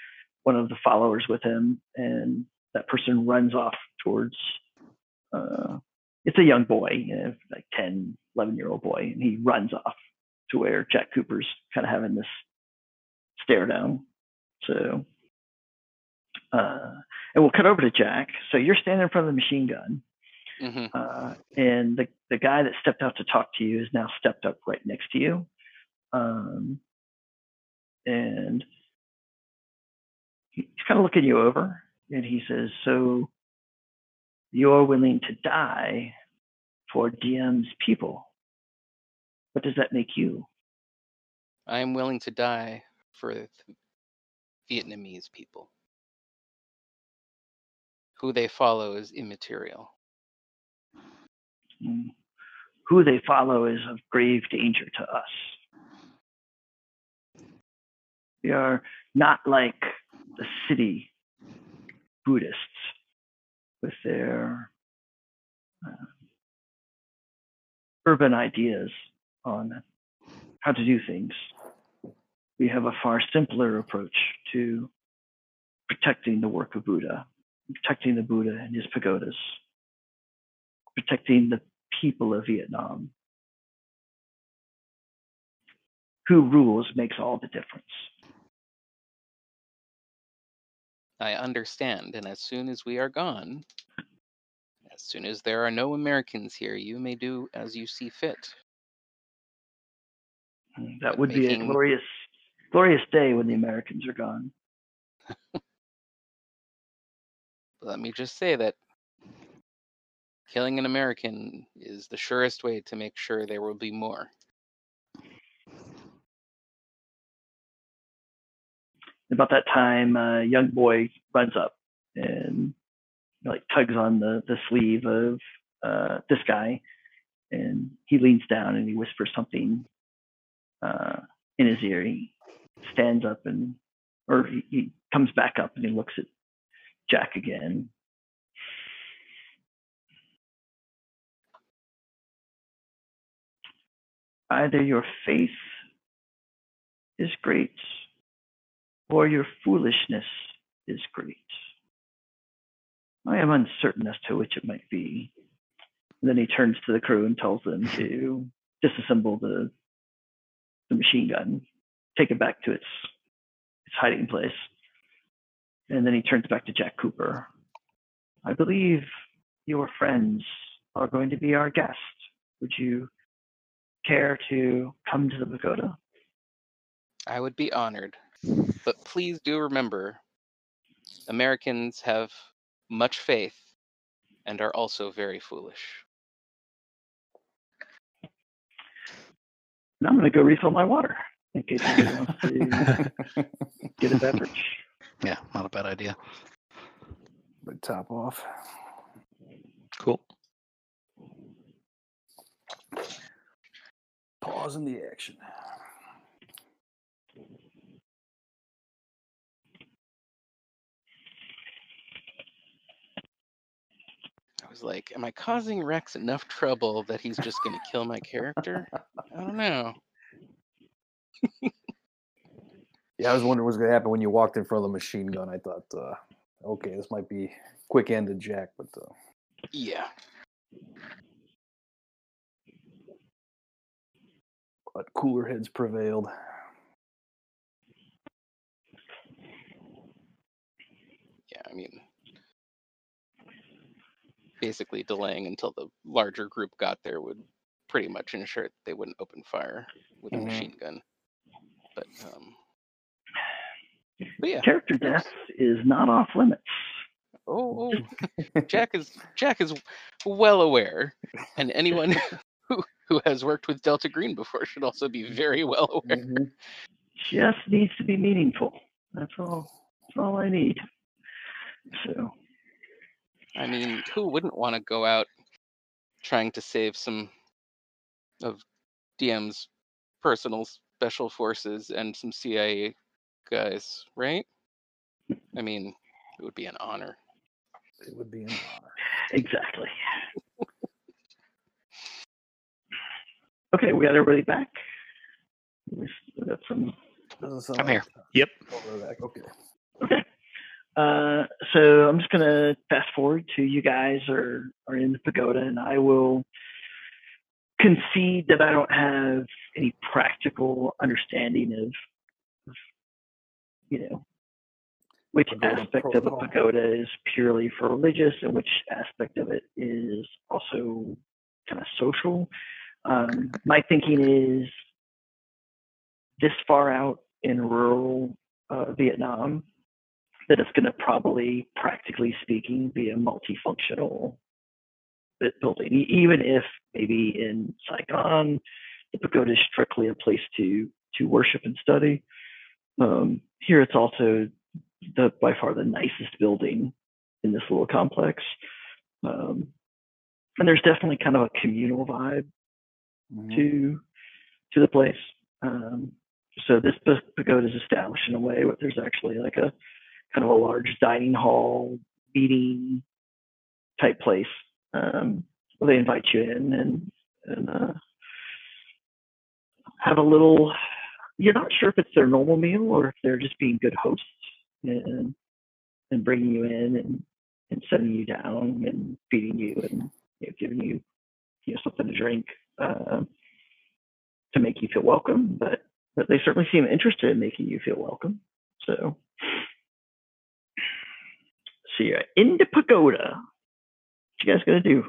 one of the followers with him, and that person runs off towards. Uh, it's a young boy, you know, like 10, 11 year old boy, and he runs off to where Jack Cooper's kind of having this stare down. So, uh, and we'll cut over to Jack. So you're standing in front of the machine gun, hmm uh, and the the guy that stepped out to talk to you is now stepped up right next to you, um, and he's kind of looking you over, and he says, "So you're willing to die for Diem's people? What does that make you?" I am willing to die for Vietnamese people. Who they follow is immaterial. Mm. Who they follow is of grave danger to us. We are not like the city Buddhists with their uh, urban ideas on how to do things. We have a far simpler approach to protecting the work of Buddha, protecting the Buddha and his pagodas, protecting the people of Vietnam. Who rules makes all the difference. I understand, and as soon as we are gone, as soon as there are no Americans here, you may do as you see fit. That But would be a glorious, glorious day when the Americans are gone. Let me just say that killing an American is the surest way to make sure there will be more. About that time, a young boy runs up and like tugs on the the sleeve of uh, this guy, and he leans down and he whispers something uh, in his ear. He stands up and, or he, he comes back up and he looks at Jack again. Either your faith is great or your foolishness is great. I am uncertain as to which it might be. And then he turns to the crew and tells them to disassemble the the machine gun, take it back to its its hiding place. And then he turns back to Jack Cooper. I believe your friends are going to be our guest. Would you care to come to the pagoda? I would be honored. But please do remember Americans have much faith and are also very foolish. And I'm going to go refill my water in case anybody wants to get a beverage. Yeah, not a bad idea. But top off. Cool. Pause in the action. I was like, am I causing Rex enough trouble that he's just going to kill my character? I don't know. Yeah, I was wondering what's gonna happen when you walked in front of the machine gun. I thought, uh, okay, this might be quick end to Jack, but uh, Yeah. but cooler heads prevailed. Yeah, I mean, basically delaying until the larger group got there would pretty much ensure that they wouldn't open fire with a Mhm. machine gun. But um, but yeah. Character death is not off limits. Oh, oh, Jack is Jack is well aware, and anyone who who has worked with Delta Green before should also be very well aware. Mhm. Just needs to be meaningful. That's all. That's all I need. So I mean, who wouldn't want to go out trying to save some of Diem's personal special forces and some CIA guys, right? I mean, it would be an honor. It would be an honor. exactly. okay, we got everybody back. We got some I'm here. Yep. back. Okay. Okay. Uh, so I'm just gonna fast forward to you guys are are in the pagoda, and I will concede that I don't have any practical understanding of, of you know, which aspect of a pagoda is purely for religious, and which aspect of it is also kind of social. Um, my thinking is this far out in rural uh, Vietnam that it's going to probably, practically speaking, be a multifunctional building. Even if maybe in Saigon, the pagoda is strictly a place to to worship and study. Um, here, it's also the by far the nicest building in this little complex, um, and there's definitely kind of a communal vibe Mhm. to to the place. Um, so this pagoda is established in a way where there's actually like a kind of a large dining hall, meeting type place um, they invite you in and and uh, have a little. You're not sure if it's their normal meal or if they're just being good hosts and and bringing you in and and setting you down and feeding you and you know, giving you you know something to drink uh, to make you feel welcome. But but they certainly seem interested in making you feel welcome. So so you're in the pagoda. What you guys gonna do?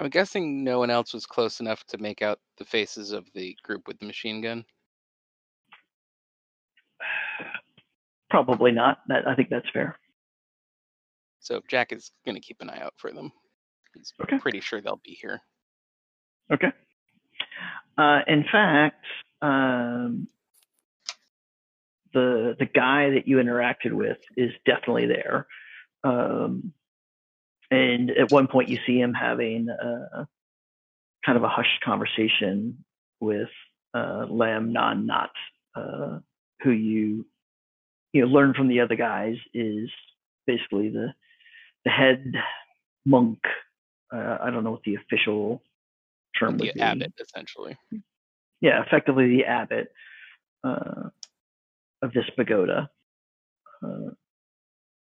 I'm guessing no one else was close enough to make out the faces of the group with the machine gun. Probably not. That I think that's fair. So Jack is going to keep an eye out for them. He's Okay. pretty sure they'll be here. Okay. Uh, in fact, um, the the guy that you interacted with is definitely there. Um, and at one point, you see him having a, kind of a hushed conversation with uh, Lam Non Not, uh, who you you know learn from the other guys is basically the the head monk. Uh, I don't know what the official term The would be abbot, essentially. yeah, effectively the abbot uh, of this pagoda. Uh,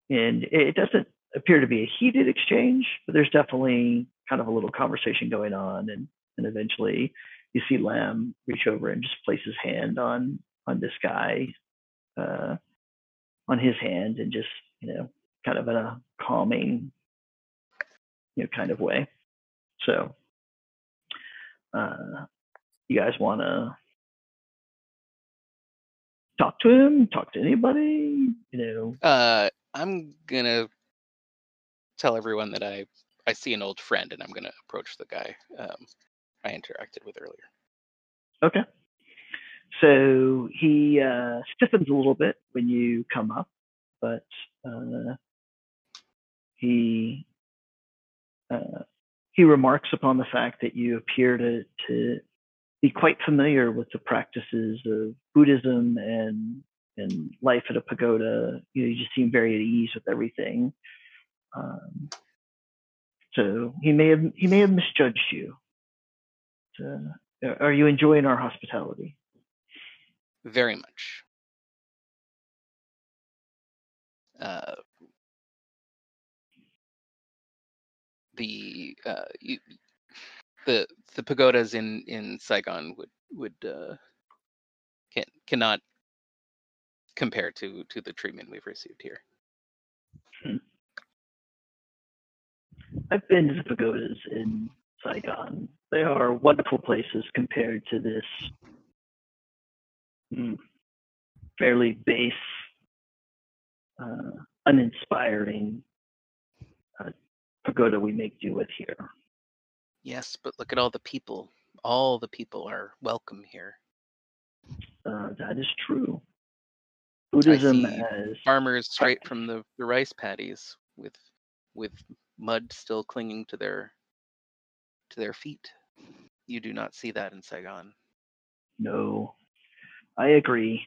and it doesn't appear to be a heated exchange, but there's definitely kind of a little conversation going on. And, and eventually you see Lam reach over and just place his hand on, on this guy, uh, on his hand and just, you know, kind of in a calming, you know, kind of way. So, uh, you guys want to talk to him, talk to anybody, you know. Uh, I'm gonna tell everyone that I I see an old friend, and I'm gonna approach the guy um, I interacted with earlier. Okay. So he uh, stiffens a little bit when you come up, but uh, he uh, he remarks upon the fact that you appear to to be quite familiar with the practices of Buddhism and and life at a pagoda. You know, you just seem very at ease with everything. Um, so he may have he may have misjudged you. So, are you enjoying our hospitality? Very much. Uh, the uh, you, the the pagodas in in Saigon would would uh, can cannot compare to to the treatment we've received here. I've been to the pagodas in Saigon. They are wonderful places compared to this mm, fairly base, uh, uninspiring uh, pagoda we make do with here. Yes, but look at all the people. All the people are welcome here. Uh, that is true. Buddhism as Farmers straight from the, the rice paddies with with mud still clinging to their to their feet. You do not see that in Saigon. No, I agree.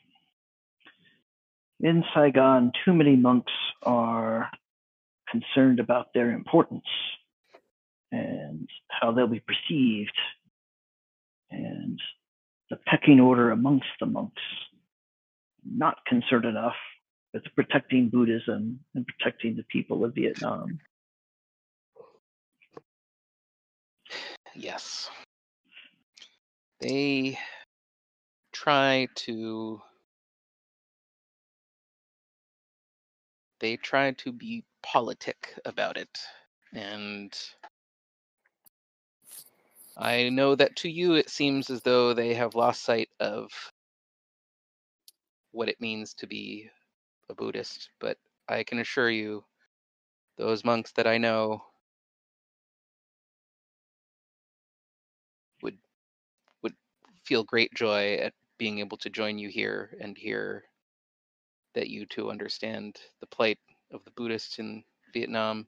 In Saigon, too many monks are concerned about their importance and how they'll be perceived and the pecking order amongst the monks. Not concerned enough with protecting Buddhism and protecting the people of Vietnam. Yes. They try to they try to be politic about it and I know that to you it seems as though they have lost sight of what it means to be a Buddhist, but I can assure you those monks that I know feel great joy at being able to join you here and hear that you too understand the plight of the Buddhists in Vietnam.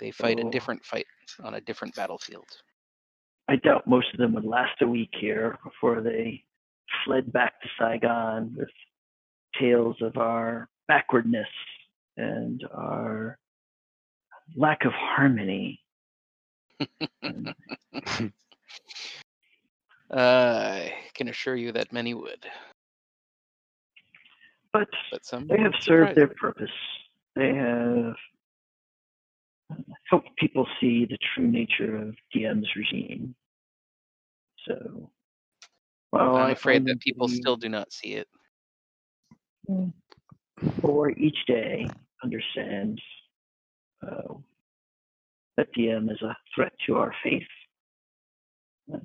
They fight a different fight on a different battlefield. I doubt most of them would last a week here before they fled back to Saigon with tales of our backwardness and our lack of harmony I can assure you that many would, But but some they have served their purpose. They have helped people see the true nature of Diem's regime. So, while I'm afraid that people still do not see it. for each day understand uh, that DM is a threat to our faith, uh,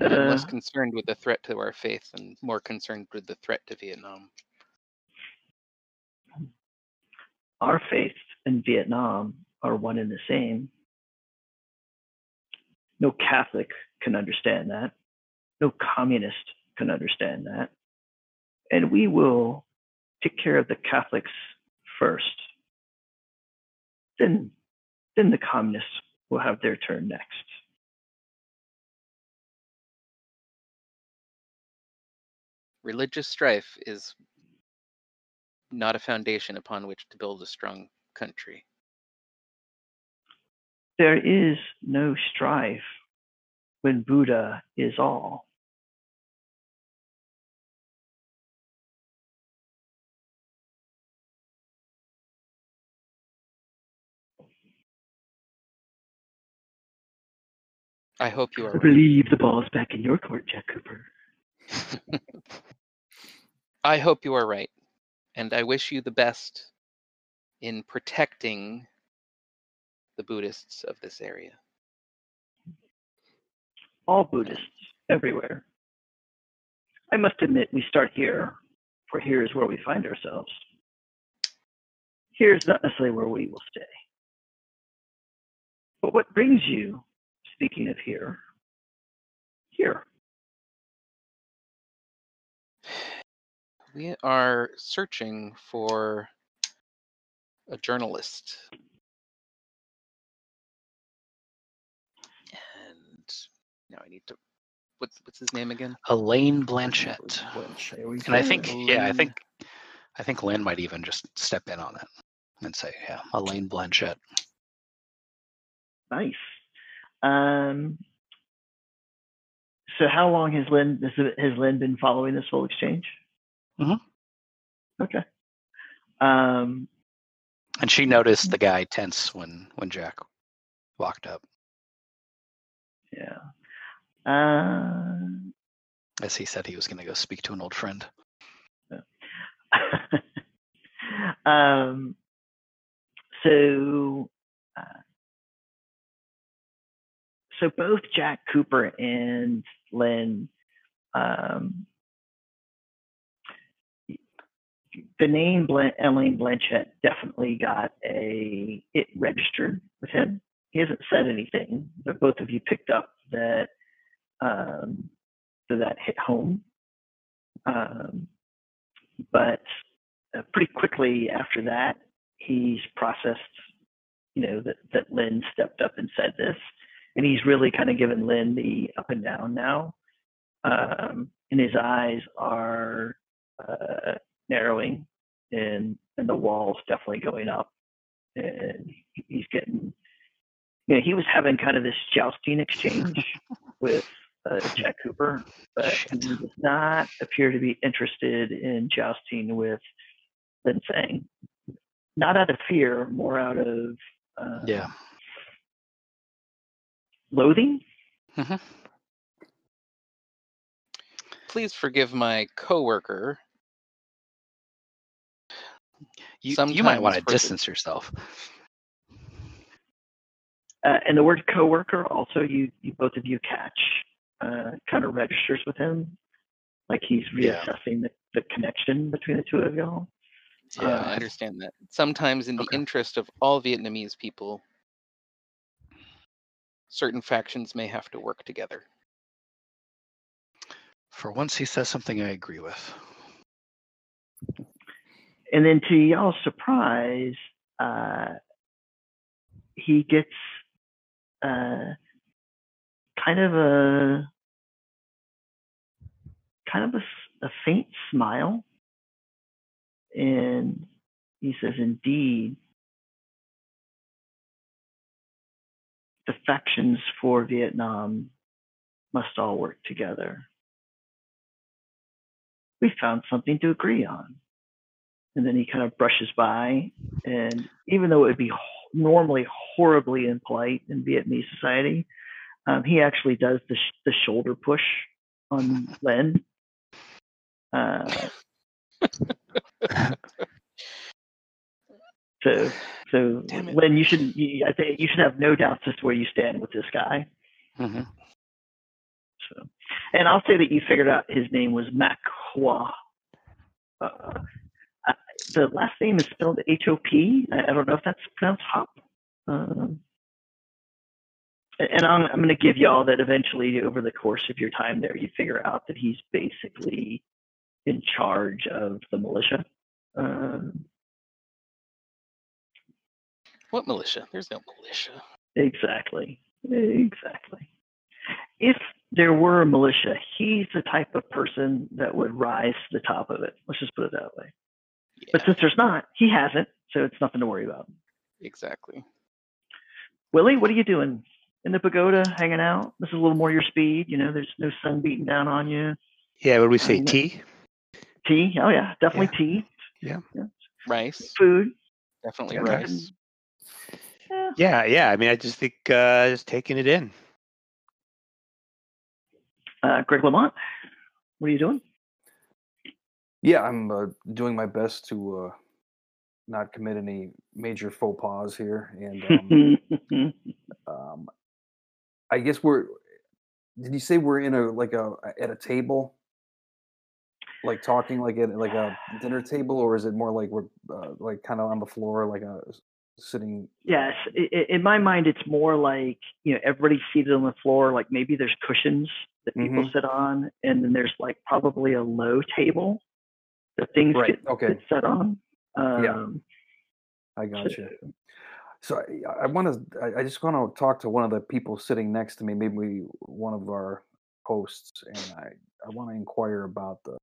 uh, less concerned with the threat to our faith and more concerned with the threat to Vietnam. our faith and Vietnam are one and the same. No Catholic can understand that. No communist can understand that. And we will take care of the Catholics first. Then, then the communists will have their turn next. Religious strife is not a foundation upon which to build a strong country. There is no strife when Buddha is all. I hope you are I right. believe the ball's back in your court, Jack Cooper. I hope you are right. And I wish you the best in protecting the Buddhists of this area. all Buddhists everywhere. I must admit, we start here, for here is where we find ourselves. Here is not necessarily where we will stay. But what brings you, speaking of here, here? We are searching for a journalist. And now I need to what's what's his name again? Elaine Blanchett. There we And I go. think, yeah, I think, I think Lynn might even just step in on it and say, yeah, Elaine Blanchett. Nice. Um, so how long has Lynn has, has Lynn been following this whole exchange? Mhm. Okay. Um, And she noticed the guy tense when when Jack walked up, yeah. Uh, as he said he was going to go speak to an old friend. um, so, uh, so both Jack Cooper and Lynn, um, the name Blan- Elaine Blanchett definitely got a it registered with him. He hasn't said anything, but both of you picked up that um, that that hit home. Um, but uh, pretty quickly after that, he's processed, you know, that, that Lynn stepped up and said this. And he's really kind of given Lynn the up and down now. Um, and his eyes are uh, narrowing and, and the walls definitely going up. And he's getting, you know, he was having kind of this jousting exchange with uh, Jack Cooper, but Shit. he does not appear to be interested in jousting with Lin Sang. Not out of fear, more out of uh, Yeah. Loathing. Mhm. Please forgive my coworker. You, you might want to for the- distance yourself. Uh, and the word coworker also you, you both of you catch uh, kind of registers with him, like he's Yeah. reassessing the, the connection between the two of y'all. Yeah, Uh, I understand that. Sometimes, in the interest of all Vietnamese people, certain factions may have to work together. For once, he says something I agree with. And then to y'all's surprise, uh, he gets uh, kind of a kind of a faint smile, and he says, "Indeed, the factions for Vietnam must all work together. We found something to agree on. And then he kind of brushes by, and even though it would be normally horribly impolite in Vietnamese society, um, he actually does the, sh- the shoulder push on Len. Uh, so, so Damn it. Len, you should, you, I think you should have no doubts as to where you stand with this guy. Mhm. So, and I'll say that you figured out his name was Mac Hua. Uh, I- the last name is spelled H O P. I I don't know if that's pronounced Hop. Um, and I'm, I'm going to give you all that eventually over the course of your time there, you figure out that he's basically in charge of the militia. Um, What militia? There's no militia. Exactly. Exactly. If there were a militia, he's the type of person that would rise to the top of it. Let's just put it that way. Yeah, But since there's not, he hasn't, so it's nothing to worry about. exactly. Willie, what are you doing? In the pagoda, hanging out? This is a little more your speed. You know, there's no sun beating down on you. Yeah, what do we say? I know. Tea? Tea? Oh, yeah, definitely tea. Yeah. Rice, Food. definitely Okay. rice. Yeah. Yeah, yeah. I mean, I just think uh, just taking it in. Uh, Greg Lamont, what are you doing? Yeah, I'm uh, doing my best to uh, not commit any major faux pas here, and um, um, I guess we're. Did you say we're in a like a at a table, like talking like at like a dinner table, or is it more like we're uh, like kind of on the floor, like a s- sitting? Yes, in my mind, it's more like you know everybody's seated on the floor. Like maybe there's cushions that people Mhm. sit on, and then there's like probably a low table that things Right, get, okay. get set on. Um, Yeah. I got you. So I, I want to. I, I just want to talk to one of the people sitting next to me, maybe one of our hosts, and I I want to inquire about the.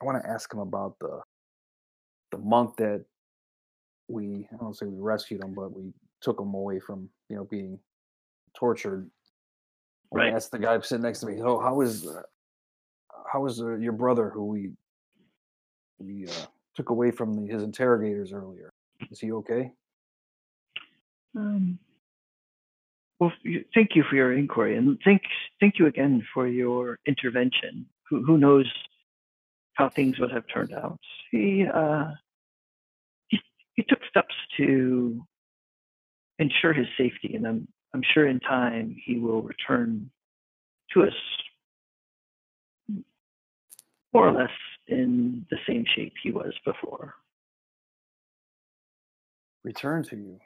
I want to ask him about the the monk that we I don't say we rescued him, but we took him away from you know being tortured. I Right. asked the guy sitting next to me, "Oh, how is uh, how is uh, your brother who we we uh, took away from the, his interrogators earlier? Is he okay?" Um, well, thank you for your inquiry, and thank thank you again for your intervention. Who who knows how things would have turned out? He uh, he he took steps to ensure his safety, and I'm I'm sure in time he will return to us more or less in the same shape he was before. return to you.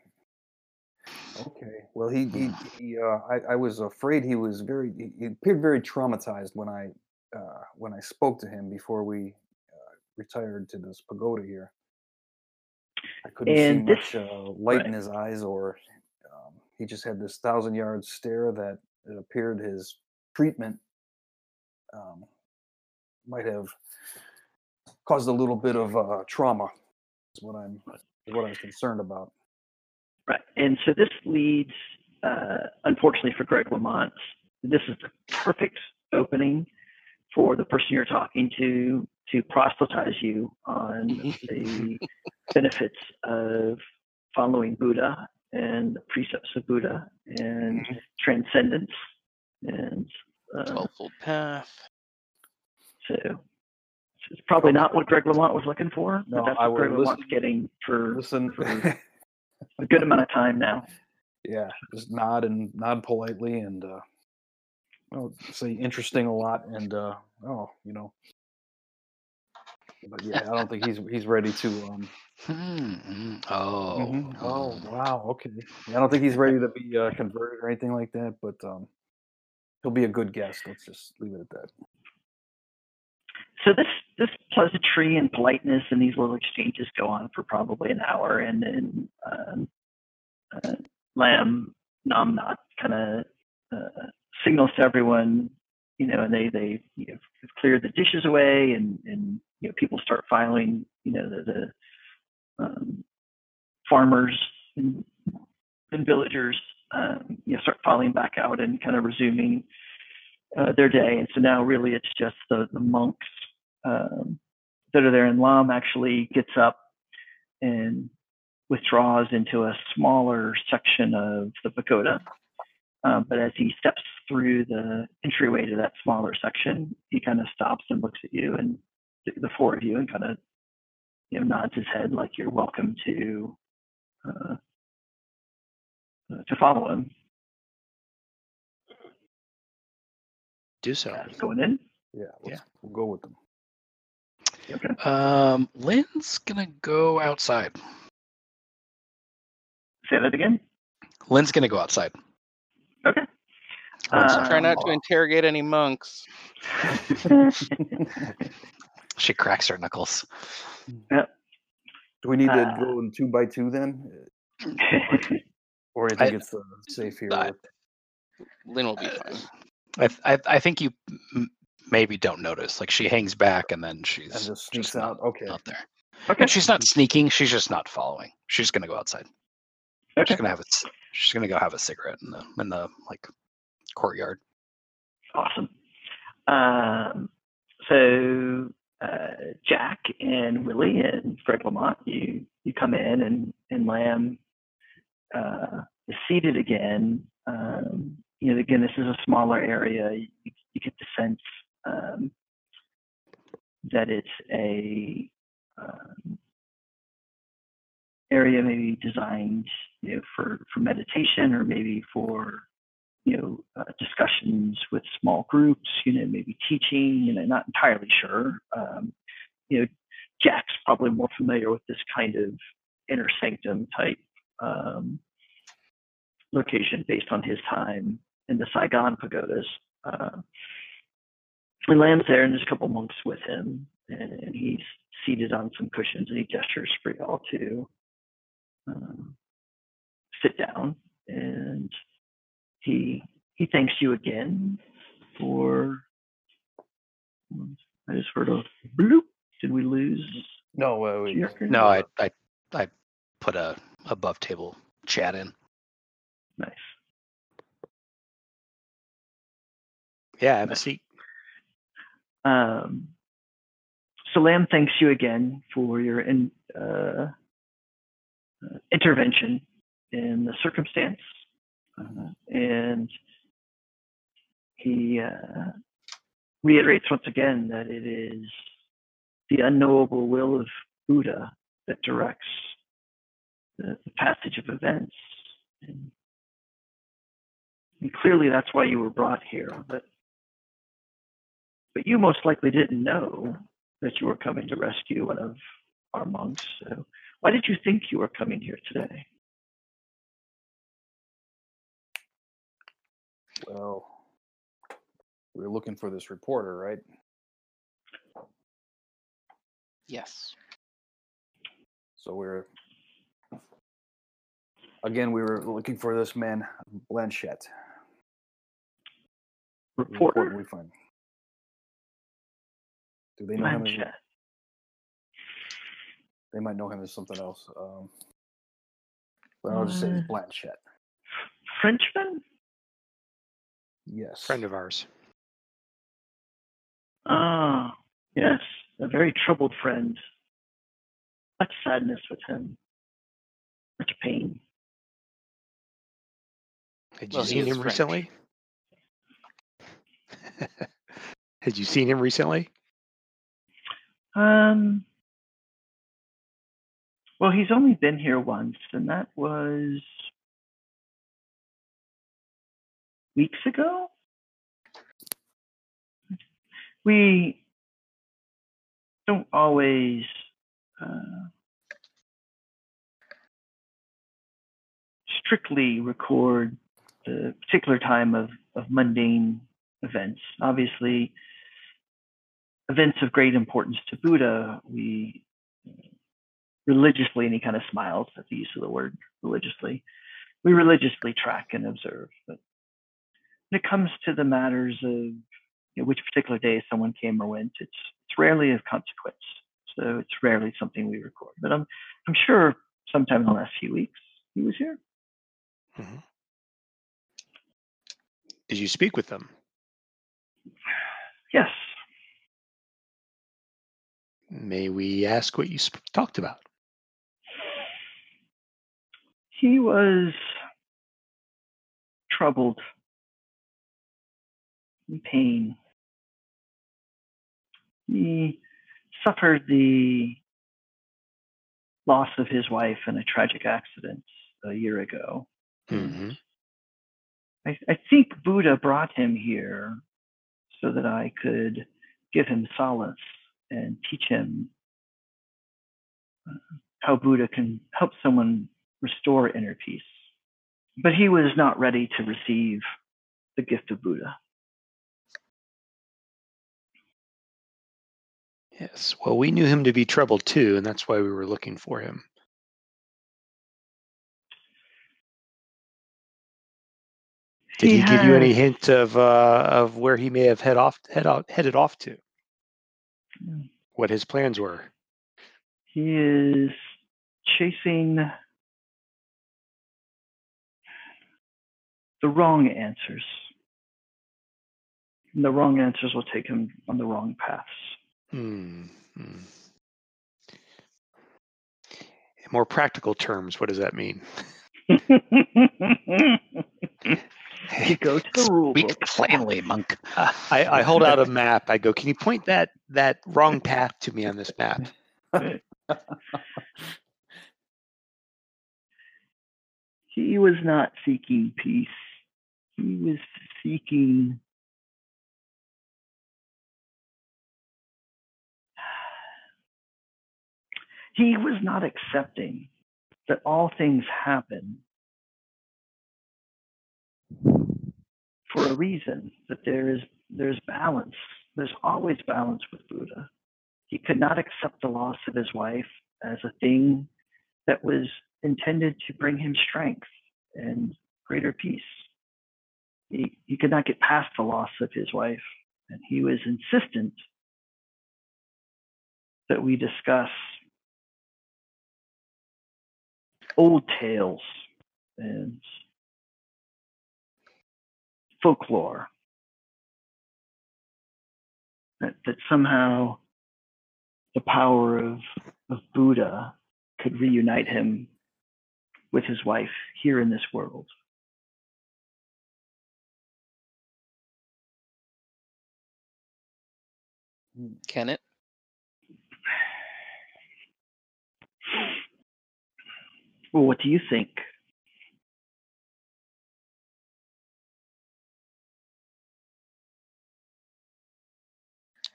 Okay. Well, he he, he uh, I, I was afraid he was very he, he appeared very traumatized when I uh, when I spoke to him before we uh, retired to this pagoda here. I couldn't And see this- much uh, light in his eyes, or um, he just had this thousand yard stare that it appeared his treatment um, might have caused a little bit of uh, trauma. Is what I'm is what I'm concerned about. Right. And so this leads, uh, unfortunately for Greg Lamont, this is the perfect opening for the person you're talking to to proselytize you on the benefits of following Buddha and the precepts of Buddha and transcendence. And uh, Twelvefold path. so it's probably not what Greg Lamont was looking for, No, but that's I what Greg will Lamont's getting for Listen, for- a good amount of time now. yeah, just nod and nod politely and uh, well, say interesting a lot and uh, oh, you know. But yeah, I don't think he's he's ready to. Um, Hmm, mm, Oh. mhm. Oh mm. wow, okay. Yeah, I don't think he's ready to be uh, converted or anything like that, but um, he'll be a good guest. Let's just leave it at that. So this this pleasantry and politeness and these little exchanges go on for probably an hour, and then um, uh, Lam Namnat kind of uh, signals to everyone, you know, and they they you know, have cleared the dishes away, and and you know people start filing, you know, the, the um, farmers and, and villagers um, you know, start filing back out and kind of resuming uh, their day. And so now really it's just the, the monks um, that are there. And Lam actually gets up and withdraws into a smaller section of the pagoda. Um, but as he steps through the entryway to that smaller section, he kind of stops and looks at you and the four of you and kind of you know nods his head like you're welcome to uh, uh to follow him. Do so. Uh, going in. Yeah, let's, we'll go with them. Okay. Um, Lynn's gonna go outside. Say that again. Lynn's gonna go outside. Okay. Uh, Try not Um, to interrogate any monks. She cracks her knuckles. Yep. Do we need to Uh, go in two by two then, or do you think I- it's uh, safe here? I- with- Lynn will be Uh, fine. I, I I think you m- maybe don't notice. Like she hangs back and then she's and just sneaks not, out. Okay. not there. okay. And she's not sneaking. She's just not following. She's gonna go outside. Okay. She's gonna have a c- she's gonna go have a cigarette in the in the like courtyard. Awesome. Um, so uh, Jack and Willie and Fred Lamont, you you come in and and Lam uh, is seated again. Um, you know, again, this is a smaller area. You, you get the sense um, that it's a um, area maybe designed you know for for meditation or maybe for you know, uh, discussions with small groups, you know, maybe teaching, you know, not entirely sure. Um, you know, Jack's probably more familiar with this kind of inner sanctum type um, location based on his time in the Saigon pagodas. Uh, he lands there, and there's a couple monks with him, and, and he's seated on some cushions, and he gestures for y'all to um, sit down and he he thanks you again for I just heard a bloop. Did we lose No, uh, wait. Jerker? No, I I I put a above table chat in. Nice. Yeah, have a seat. Um, so Lam thanks you again for your in, uh, uh, intervention in the circumstance, uh, and he uh, reiterates once again that it is the unknowable will of Buddha that directs the, the passage of events. And, and clearly, that's why you were brought here. But but you most likely didn't know that you were coming to rescue one of our monks. So why did you think you were coming here today? Well, we were looking for this reporter, right? Yes. So we are again. We were looking for this man, Blanchette. The Reporter we find. Do they know him? As, they might know him as something else. Um, but I'll just say it's Blanchette. Frenchman? Yes. Friend of ours. Ah, yes, a very troubled friend. Much sadness with him. Much pain. Had you Well, seen him French. recently? Had you seen him recently? Um. Well, he's only been here once, and that was weeks ago. We don't always uh, strictly record the particular time of, of mundane events. Obviously, events of great importance to Buddha, we religiously, and he kind of smiles at the use of the word religiously, we religiously track and observe. But when it comes to the matters of you know, which particular day someone came or went, it's it's rarely of consequence. So it's rarely something we record. But I'm I'm sure sometime in the last few weeks he was here. Mhm. Did you speak with them? Yes. May we ask what you sp- talked about? He was troubled, pain. He suffered the loss of his wife in a tragic accident a year ago. hmm I, I think Buddha brought him here so that I could give him solace and teach him uh, how Buddha can help someone restore inner peace. But he was not ready to receive the gift of Buddha. Yes. Well, we knew him to be troubled too, and that's why we were looking for him. Did he, give you any hint of uh, of where he may have head off head out, headed off to? Mm. What his plans were? He is chasing the wrong answers. And the wrong answers will take him on the wrong paths. Hmm. hmm. In more practical terms, what does that mean? you go to the rule Speak book. plainly, monk. Uh, I, I hold out a map. I go, can you point that that wrong path to me on this map? He was not seeking peace. He was seeking he was not accepting that all things happen for a reason, that there is there's balance. There's always balance with Buddha. He could not accept the loss of his wife as a thing that was intended to bring him strength and greater peace. He, he could not get past the loss of his wife, and he was insistent that we discuss old tales and folklore that, that somehow the power of, of Buddha could reunite him with his wife here in this world. Can it? Well, what do you think?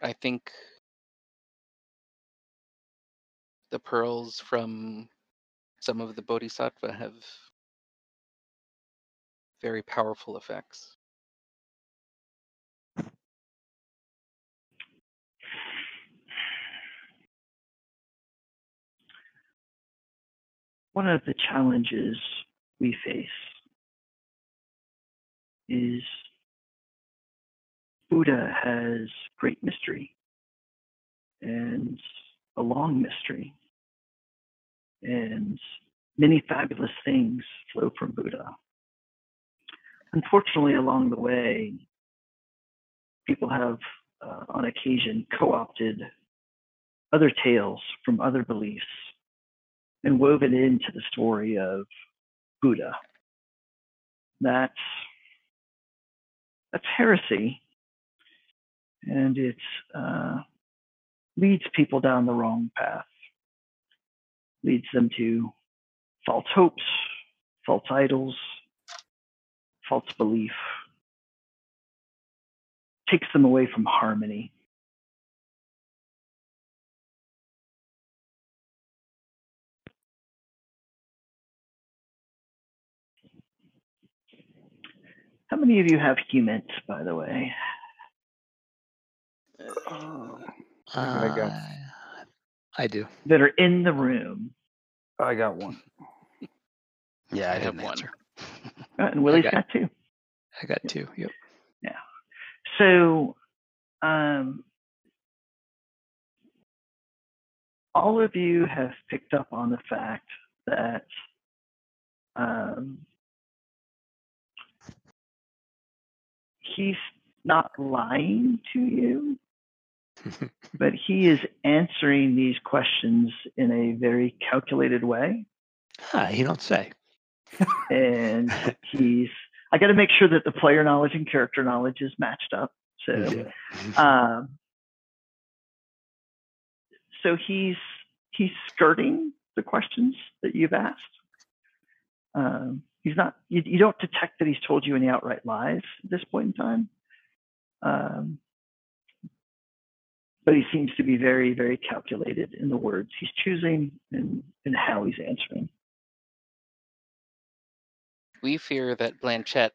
I think the pearls from some of the bodhisattva have very powerful effects. One of the challenges we face is Buddha has great mystery and a long mystery, and many fabulous things flow from Buddha. Unfortunately, along the way, people have, uh, on occasion, co opted other tales from other beliefs and woven into the story of Buddha. That's that's heresy, and it uh, leads people down the wrong path. Leads them to false hopes, false idols, false belief. Takes them away from harmony. How many of you have humans, by the way? Uh, I got- Uh, I do. That are in the room. I got one. Yeah, I, I have one. answer. Uh, and Willie's got- got two. I got two. Yep. Yeah. So, um, all of you have picked up on the fact that um, he's not lying to you, but he is answering these questions in a very calculated way. You don't say. And he's, I got to make sure that the player knowledge and character knowledge is matched up. So, um, so he's he's skirting the questions that you've asked. Um, he's not. You, you don't detect that he's told you any outright lies at this point in time. Um, but he seems to be very, very calculated in the words he's choosing and, and how he's answering. We fear that Blanchette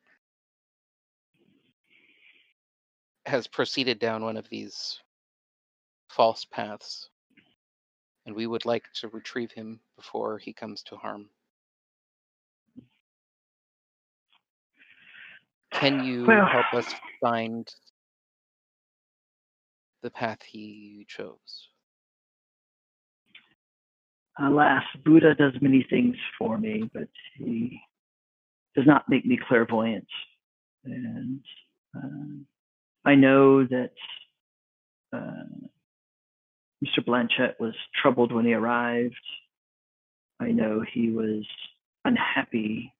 has proceeded down one of these false paths, and we would like to retrieve him before he comes to harm. Can you Well- help us find the path he chose? Alas, Buddha does many things for me, but he does not make me clairvoyant. And um, I know that uh, Mr. Blanchett was troubled when he arrived. I know he was unhappy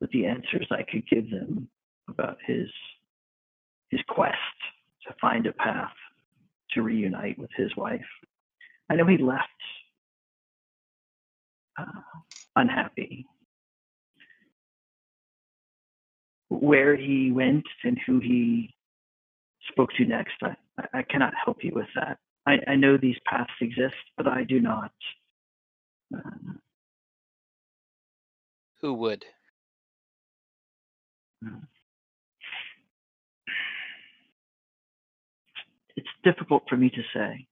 with the answers I could give them about his his quest to find a path to reunite with his wife. I know he left uh, unhappy. Where he went and who he spoke to next, I, I cannot help you with that. I, I know these paths exist, but I do not. Uh, Who would? It's difficult for me to say.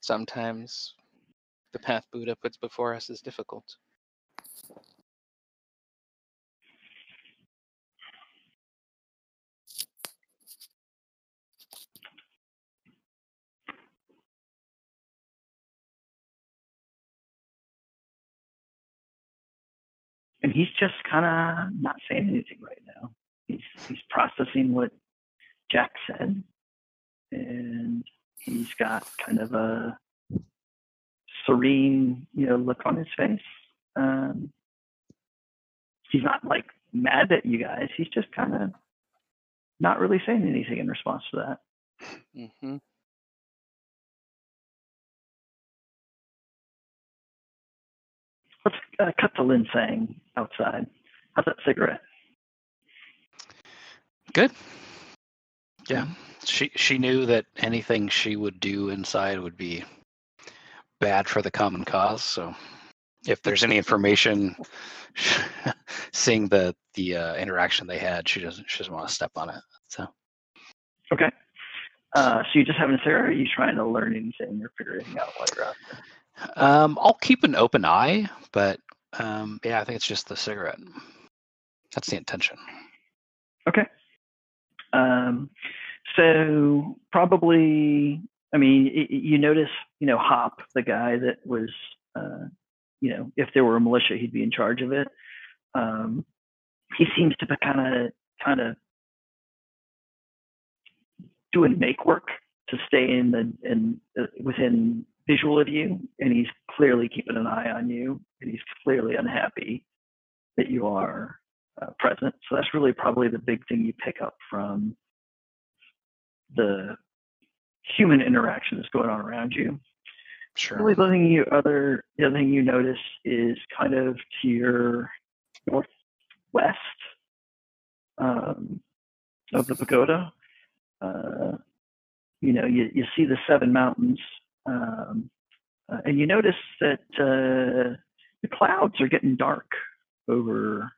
Sometimes the path Buddha puts before us is difficult. And he's just kind of not saying anything right now. He's he's processing what Jack said, and he's got kind of a serene, you know, look on his face. Um, he's not like mad at you guys. He's just kind of not really saying anything in response to that. hmm Let's uh, cut to Lynn saying outside. How's that cigarette? Good. Yeah. She she knew that anything she would do inside would be bad for the common cause. So if there's any information seeing the the uh, interaction they had, she doesn't she doesn't want to step on it. So Okay. Uh, so you just having a cigarette, or are you trying to learn anything or figure anything out while you're out there? um, I'll keep an open eye, but um, yeah, I think it's just the cigarette. That's the intention. Okay. Um, so probably, I mean, y- you notice, you know, Hop, the guy that was, uh, you know, if there were a militia, he'd be in charge of it. Um, he seems to be kind of, kind of doing make work to stay in the in uh, within visual of you, and he's clearly keeping an eye on you, and he's clearly unhappy that you are uh, present. So that's really probably the big thing you pick up from the human interaction that's going on around you. Sure. Really, the thing you other the other thing you notice is kind of to your northwest um, of the pagoda. Uh, you know, you, you see the seven mountains, um, uh, and you notice that uh, the clouds are getting dark over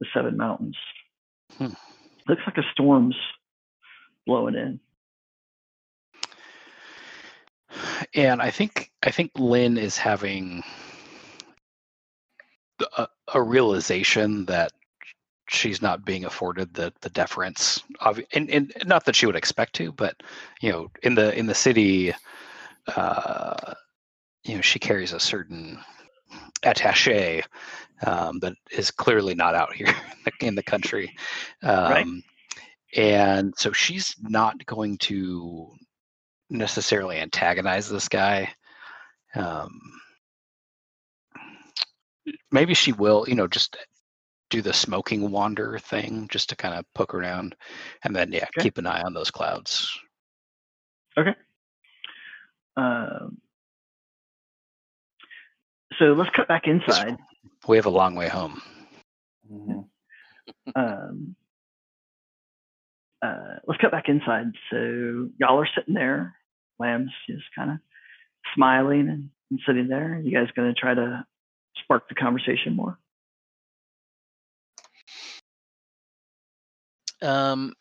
the seven mountains. Hmm. Looks like a storm's blowing in. and I think I think Lynn is having a, a realization that she's not being afforded the the deference of and, and not that she would expect to but you know in the in the city uh you know she carries a certain attaché um, that is clearly not out here in the, in the country. Um, Right. And so she's not going to necessarily antagonize this guy. Um, maybe she will, you know, just do the smoking wander thing just to kind of poke around and then, yeah, Okay. keep an eye on those clouds. Okay. Um, so let's cut back inside. We have a long way home. Mhm. Um, uh, let's cut back inside. So y'all are sitting there. Lam's just kind of smiling and, and sitting there. You guys going to try to spark the conversation more? Um,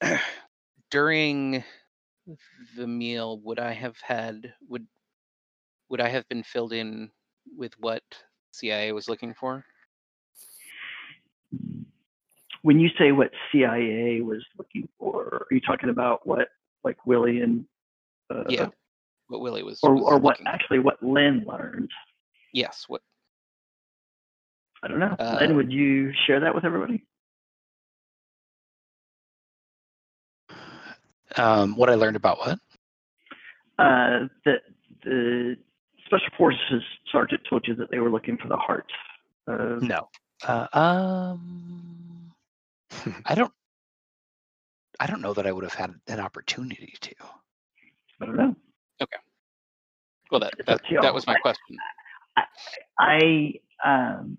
during the meal, would I have had would would I have been filled in with what CIA was looking for? When you say what CIA was looking for, are you talking about what like Willie and uh, yeah, what Willie was. or was or what looking- actually what Lynn learned? Yes, what I don't know. Uh, Lynn, would you share that with everybody? Um, what I learned about what? Uh, that the special forces sergeant told you that they were looking for the heart. Of, No. Uh, um, I don't. I don't know that I would have had an opportunity to. I don't know. Okay. Well that It's that, up to y'all. that was my question. I um,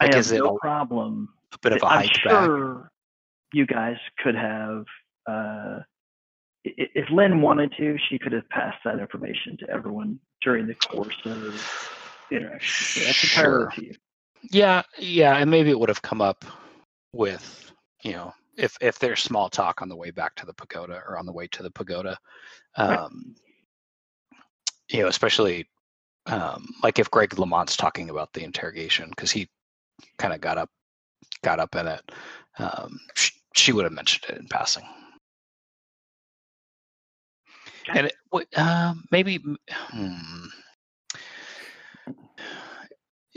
I Like, have is it no a- problem. A bit of a I'm hike back. you guys could have. Uh, i- i- if Lynn wanted to, she could have passed that information to everyone during the course of the interaction. That's entirely up to you. Yeah, yeah, and maybe it would have come up with, you know, if if there's small talk on the way back to the pagoda or on the way to the pagoda, Right. um, you know, especially um, like if Greg Lamont's talking about the interrogation because he kind of got up got up in it, um, she, she would have mentioned it in passing. Okay. And it, w- um, maybe, hmm,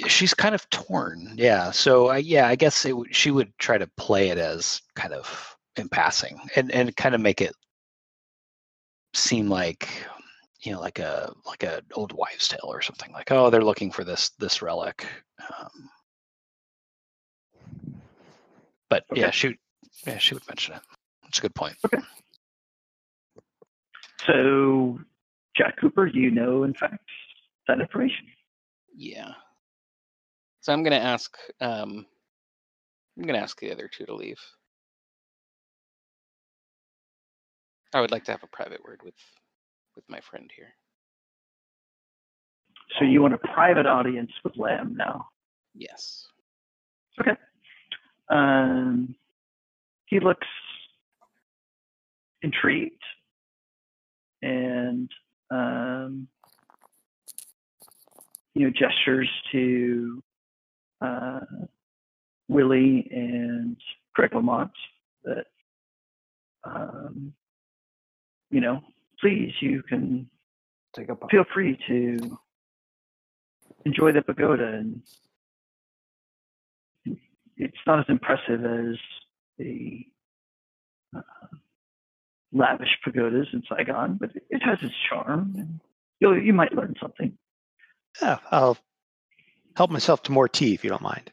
she's kind of torn yeah so I yeah i guess it, she would try to play it as kind of in passing and and kind of make it seem like you know like a like a old wives tale or something like oh they're looking for this this relic um, but yeah she yeah she would mention it. That's a good point So, Jack Cooper, you know, in fact, that information. Yeah. So I'm gonna ask. Um, I'm gonna ask the other two to leave. I would like to have a private word with with my friend here. So you want a private audience with Lam now? Yes. Okay. Um, he looks intrigued and um, you know gestures to uh, Willie and Greg Lamont that um, you know please you can Take up. feel free to enjoy the pagoda and it's not as impressive as the uh, lavish pagodas in Saigon, but it, it has its charm. And you'll, you might learn something. Yeah, I'll help myself to more tea if you don't mind.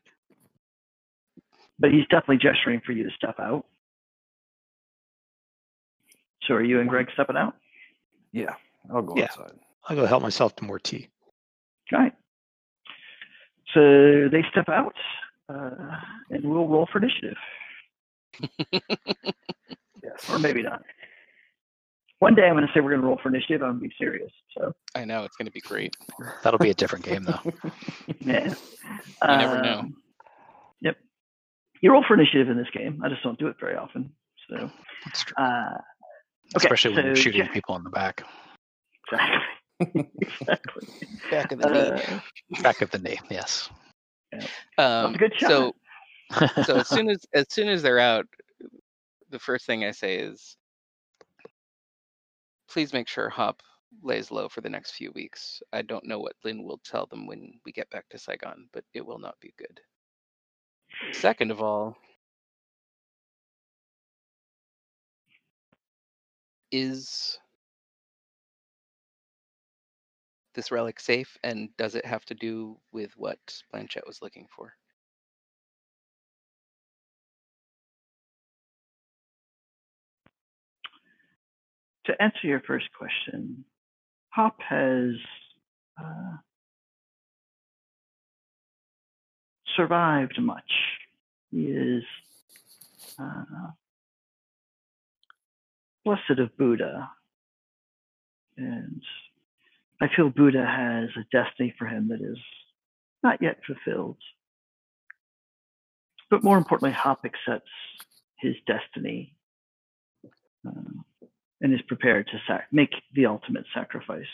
But he's definitely gesturing for you to step out. So are you and Greg stepping out? Yeah, I'll go Yeah. outside. I'll go help myself to more tea. All right. So they step out, uh, and we'll roll for initiative, Yes. or maybe not. One day I'm going to say we're going to roll for initiative. I'm going to be serious. So I know it's gonna be great. that'll be a different game though yeah, You never know. Um, Yep. You roll for initiative in this game. I just don't do it very often. So, that's true uh, okay, especially when you're shooting Jack- people in the back exactly. exactly. Back of the knee. Uh, back of the knee yes that Um, good shot. so so as soon as as soon as they're out, the first thing I say is, please make sure Hop lays low for the next few weeks. I don't know what Lynn will tell them when we get back to Saigon, but it will not be good. Second of all, is this relic safe and does it have to do with what Blanchette was looking for? To answer your first question, Hop has uh, survived much. He is uh, blessed of Buddha. And I feel Buddha has a destiny for him that is not yet fulfilled. But more importantly, Hop accepts his destiny uh, and is prepared to sac- make the ultimate sacrifice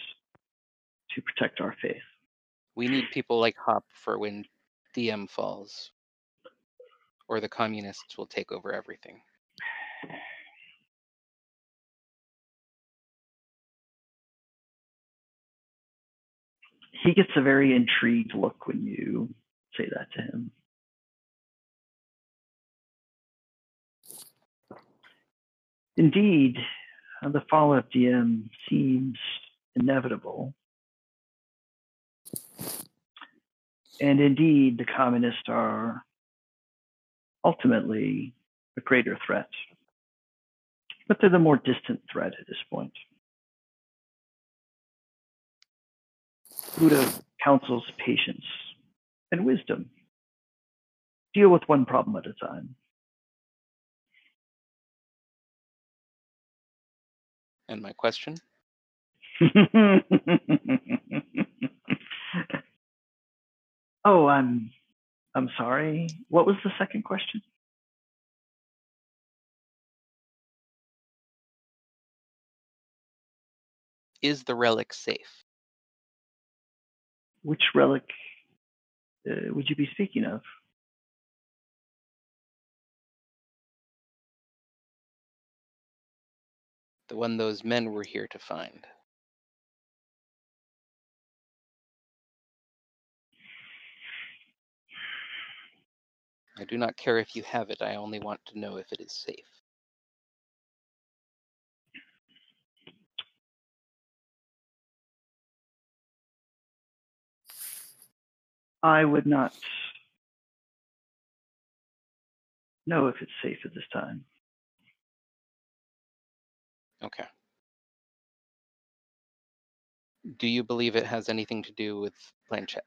to protect our faith. We need people like Hop for when Diem falls, or the communists will take over everything. He gets a very intrigued look when you say that to him. Indeed, the fall of Diem seems inevitable. And indeed, the communists are ultimately a greater threat. But they're the more distant threat at this point. Buddha counsels patience and wisdom. Deal with one problem at a time. And my question? oh, I'm I'm sorry. What was the second question? Is the relic safe? Which relic uh, would you be speaking of? The one those men were here to find. I do not care if you have it, I only want to know if it is safe. I would not know if it's safe at this time. Okay. Do you believe it has anything to do with Blanchette?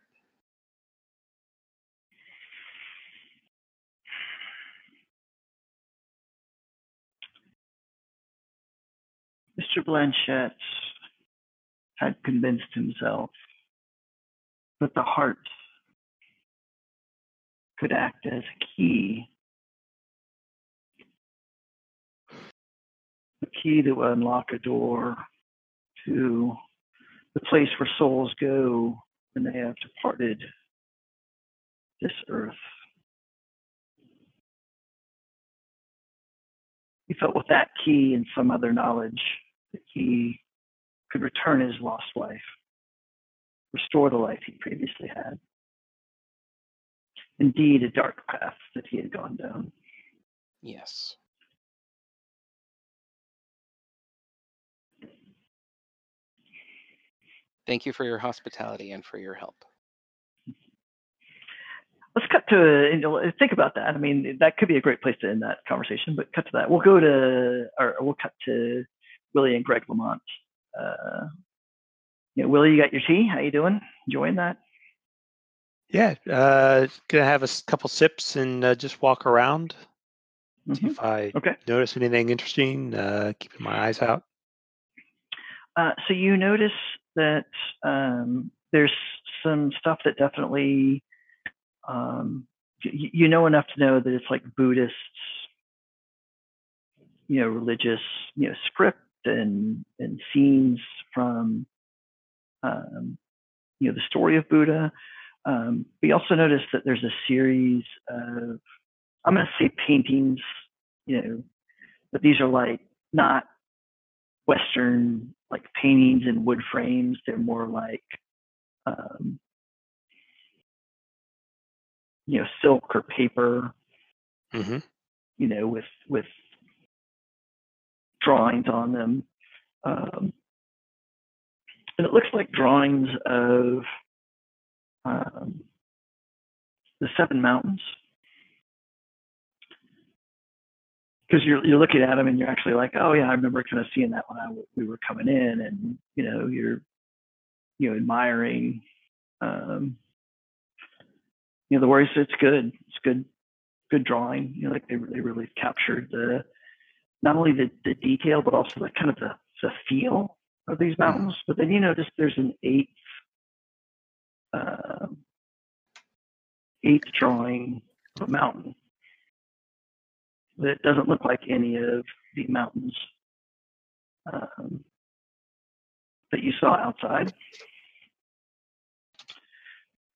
Mr. Blanchette had convinced himself that the heart could act as a key. Key that would unlock a door to the place where souls go when they have departed this earth. He felt with that key and some other knowledge that he could return his lost life, restore the life he previously had. Indeed, a dark path that he had gone down. Yes. Thank you for your hospitality and for your help. Let's cut to you know, think about that. I mean, that could be a great place to end that conversation. But cut to that. We'll go to, or we'll cut to Willie and Greg Lamont. Uh, you know, Willie, you got your tea? How you doing? Enjoying that? Yeah, uh, gonna have a couple sips and uh, just walk around. See Mhm. if I Okay. notice anything interesting. Uh, keeping my eyes out. Uh, so you notice that um, there's some stuff that definitely um, y- you know enough to know that it's like Buddhist, you know, religious, you know, script and and scenes from um, you know the story of Buddha. Um, we also notice that there's a series of I'm going to say paintings, you know, but these are like not Western like paintings and wood frames. They're more like um, you know silk or paper. hmm You know, with with drawings on them. Um, and it looks like drawings of um, the seven mountains because you're you're looking at them and you're actually like, oh yeah, I remember kind of seeing that when I we were coming in, and you know you're you know admiring, um, you know the worries. It's good. It's good, good drawing. You know, like they they really captured the not only the the detail but also the kind of the the feel of these mountains. But then you notice there's an eighth um, eighth drawing of a mountain that doesn't look like any of the mountains um, that you saw outside.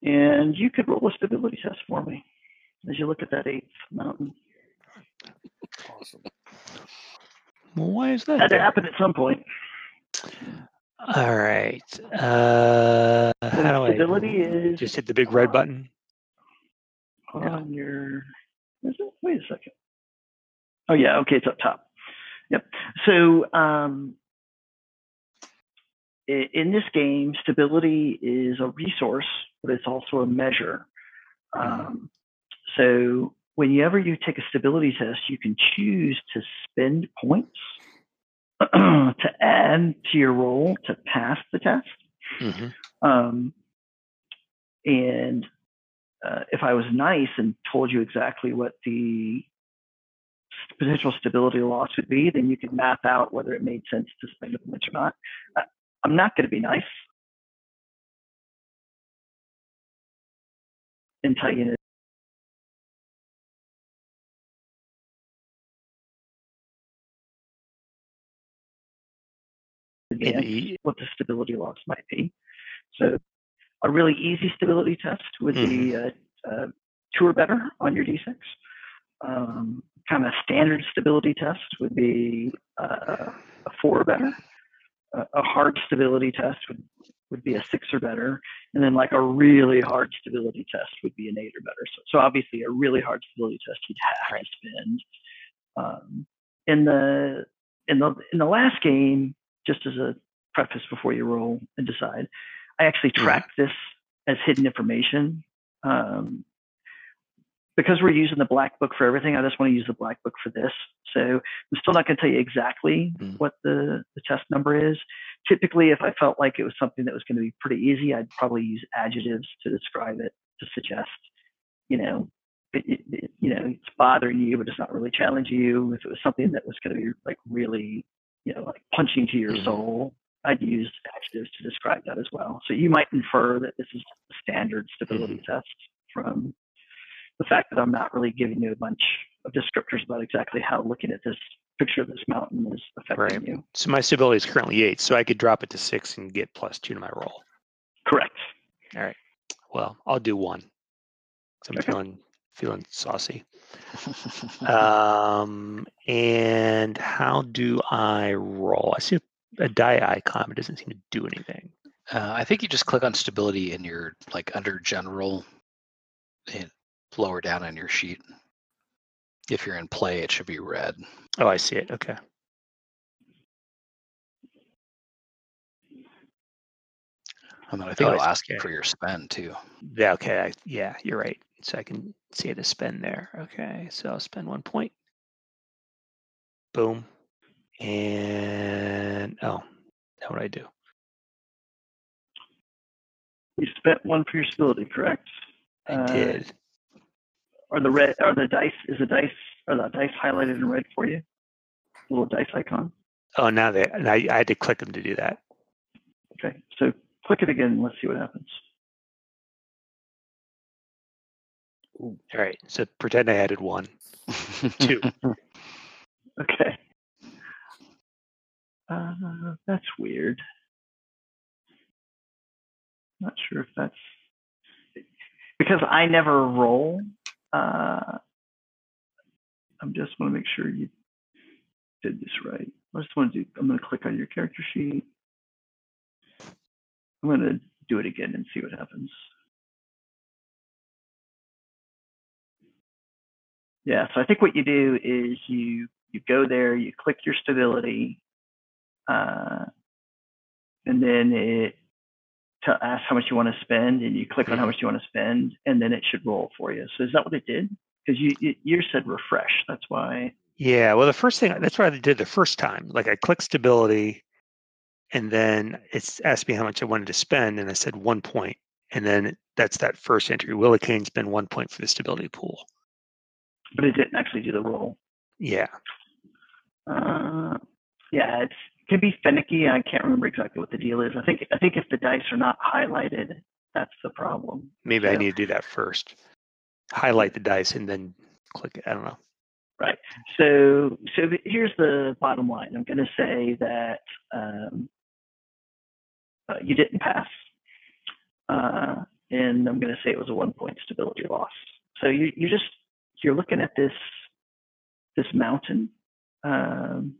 And you could roll a stability test for me as you look at that eighth mountain. Awesome. Well, why is that? Had to happen at some point. All right. Uh, So how do stability I is just hit the big red button? on your. Wait a second. Oh yeah, okay, it's up top. Yep. So um, in this game, stability is a resource, but it's also a measure. Um, so whenever you take a stability test, you can choose to spend points to add to your roll to pass the test. hmm Um, and uh, if I was nice and told you exactly what the potential stability loss would be, then you could map out whether it made sense to spend a bunch or not. I'm not going to be nice and tell you what the stability loss might be. So a really easy stability test would be uh, uh, two or better on your D6. Um, kind of standard stability test would be uh, a four or better. A, a hard stability test would, would be a six or better. And then like a really hard stability test would be an eight or better. So, so obviously a really hard stability test you'd have to spend. Um, in the in the in the last game, just as a preface before you roll and decide, I actually Mhm. tracked this as hidden information. Um, because we're using the black book for everything, I just want to use the black book for this. So I'm still not going to tell you exactly Mm. what the, the test number is. Typically, if I felt like it was something that was going to be pretty easy, I'd probably use adjectives to describe it to suggest, you know, it, it, it- you know, it's bothering you, but it's not really challenging you. If it was something that was going to be like really, you know, like punching to your Mhm. soul, I'd use adjectives to describe that as well. So you might infer that this is a standard stability test from the fact that I'm not really giving you a bunch of descriptors about exactly how looking at this picture of this mountain is affecting Right. you. So my stability is currently eight, so I could drop it to six and get plus two to my roll. Correct. All right. Well, I'll do one. 'cause I'm Okay. feeling feeling saucy. Um, and how do I roll? I see a, a die icon, but it doesn't seem to do anything. Uh, I think you just click on stability in your like under general, and lower down on your sheet. If you're in play, it should be red. Oh, I see it. Okay. And then I think Oh, I it'll see. ask you for your spend too. Yeah. Okay. I, yeah, you're right. So I can see it as spend there. Okay. So I'll spend one point. Boom. And oh, now what I do? You spent one for your stability, correct? I Uh, did. Are the red? Are the dice? Is the dice? Are the dice highlighted in red for you? Little dice icon. Oh, now they. Now I had to click them to do that. Okay. So click it again. Let's see what happens. All right. So pretend I added one. Two. Okay. Uh, that's weird. Not sure if that's because I never roll. Uh, I just want to make sure you did this right. I just want to do. I'm going to click on your character sheet. I'm going to do it again and see what happens. Yeah, so I think what you do is you you go there, you click your stability, uh, and then it to ask how much you want to spend, and you click on how much you want to spend, and then it should roll for you. So is that what it did? Because you you you said refresh. That's why. Yeah, well, the first thing that's what I did the first time. Like I clicked stability, and then it's asked me how much I wanted to spend, and I said one point, and then that's that first entry. Willie Kane spend one point for the stability pool. But it didn't actually do the roll. Yeah, Uh, yeah, it's it can be finicky. I can't remember exactly what the deal is. I think I think if the dice are not highlighted, that's the problem. maybe I need to do that first. Highlight the dice and then click it. I don't know. Right. So so here's the bottom line. I'm going to say that um, uh, you didn't pass, uh, and I'm going to say it was a one point stability loss. So you you just you're looking at this this mountain, um,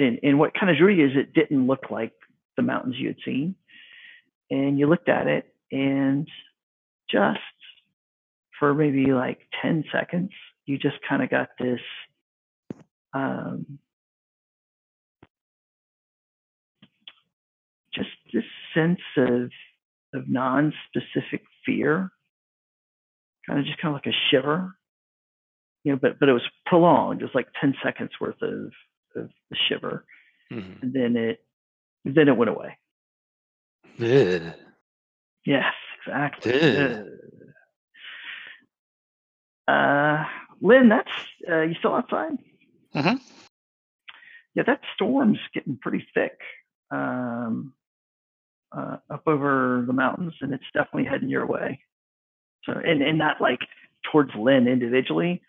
and and what kind of drew you is it didn't look like the mountains you had seen, and you looked at it and just for maybe like 10 seconds you just kind of got this um, just this sense of of non-specific fear. Kind of just kind of like a shiver. You know but but it was prolonged. It was like 10 seconds worth of of the shiver Mhm. and then it then it went away Ugh. yes exactly Ugh. uh lynn that's uh you still outside Mhm. yeah that storm's getting pretty thick um uh, up over the mountains and it's definitely heading your way so and, and not like towards lynn individually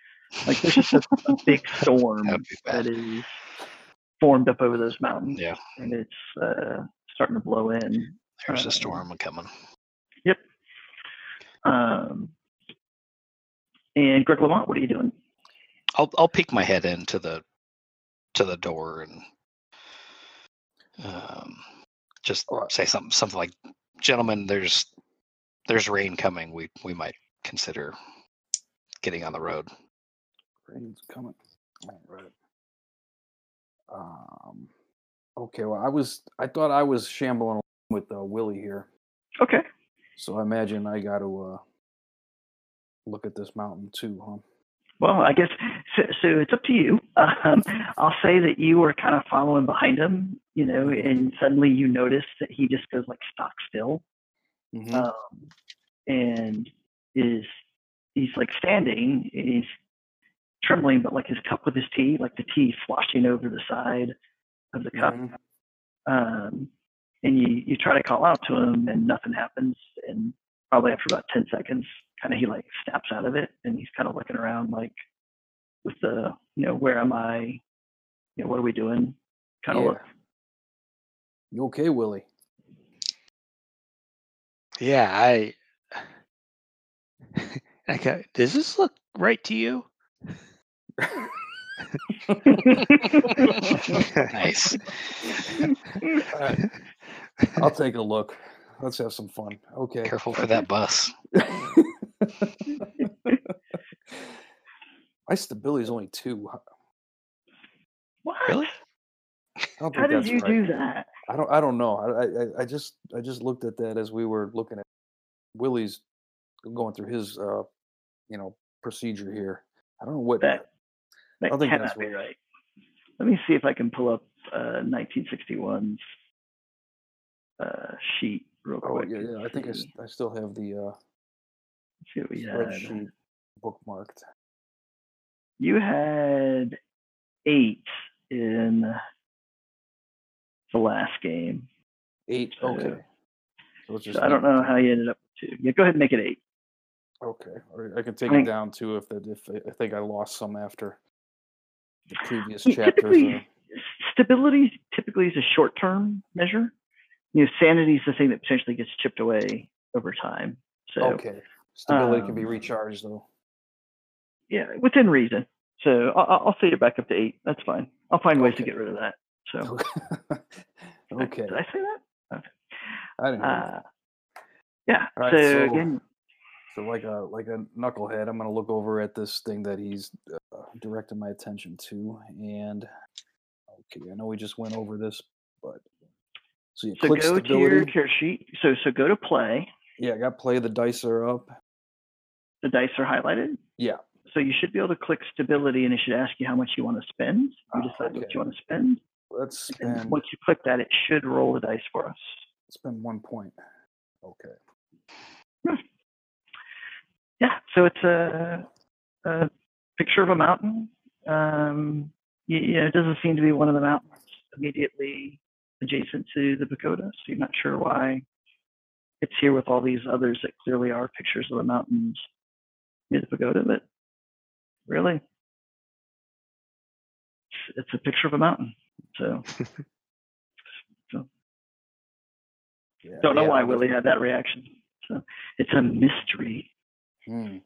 like there's just a, a big storm That'd be bad. that is formed up over those mountains Yeah. and it's uh starting to blow in There's Uh, a storm coming. Yep. Um and greg lamont what are you doing I'll I'll peek my head into the to the door and um, just say something something like, "Gentlemen, there's there's rain coming. We we might consider getting on the road." Rain's coming. All right. Um. Okay. Well, I was. I thought I was shambling along with uh, Willie here, okay so I imagine I got to uh, look at this mountain too, huh? Well, I guess so. so it's up to you. Um, I'll say that you were kind of following behind him, you know, and suddenly you notice that he just goes like stock still, Mhm. um, and is he's like standing, and he's trembling, but like his cup with his tea, like the tea sloshing over the side of the cup. Mhm. Um, and you you try to call out to him, and nothing happens. And probably after about ten seconds, kind of he like snaps out of it, and he's kind of looking around like with the you know where am I, you know what are we doing, kind of Yeah. look. You okay, Willie? Yeah, I. I got, does this look right to you? Nice. I'll take a look. Let's have some fun. Okay. Careful for that bus. My stability is only two. What? Really? How did you right. do that? I don't. I don't know. I, I. I just. I just looked at that as we were looking at Willie's going through his, uh, you know, procedure here. I don't know what. That that don't think cannot that's be right. right. Let me see if I can pull up uh, 1961's uh, sheet real oh quick. yeah, yeah. I think I, see- s- I still have the uh, see had. spreadsheet bookmarked. You had eight in the last game. Eight. So- Okay. So just. So I don't eight. know how you ended up with two. Yeah, go ahead and make it eight. Okay. Or I can take I it down too if that if I- I think I lost some after the previous chapters. typically, uh, stability typically is a short-term measure. You know, sanity is the thing that potentially gets chipped away over time. So okay. Stability can be um, recharged though. yeah, within reason. So I'll, I'll set it back up to eight. That's fine. I'll find ways to get rid of that. So okay. Did I say that? Okay. I didn't. Uh, yeah. Right, so, so- again, So like a like a knucklehead, I'm gonna look over at this thing that he's uh, directed my attention to, and okay, I know we just went over this, but so you so click go to your stability. care sheet. So so go to play. Yeah, I got play. The dice are up. The dice are highlighted. Yeah. So you should be able to click stability, and it should ask you how much you want to spend. You Ah, decide what okay. you want to spend. Let's And once you click that, it should roll the dice for us. spend one point. Okay. Yeah. So it's a, a picture of a mountain. Um, you, you know, it doesn't seem to be one of the mountains immediately adjacent to the pagoda, so you're not sure why it's here with all these others that clearly are pictures of the mountains near the pagoda, but really, it's, it's a picture of a mountain. So Yeah, don't know yeah, why Willie had that reaction. So it's a mystery. Hmm.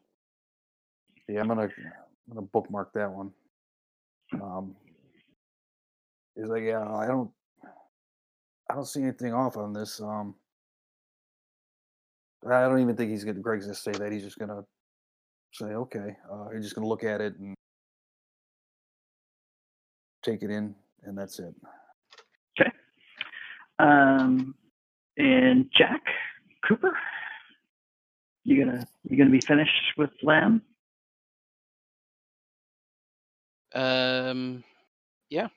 Yeah, I'm gonna I'm gonna bookmark that one. Um, he's like, yeah, I don't, I don't see anything off on this. Um, I don't even think he's gonna. Greg's gonna say that. He's just gonna say, okay. Uh, he's just gonna look at it and take it in, and that's it. Okay. Um, and Jack Cooper, you gonna you gonna be finished with Lam? Um, yeah,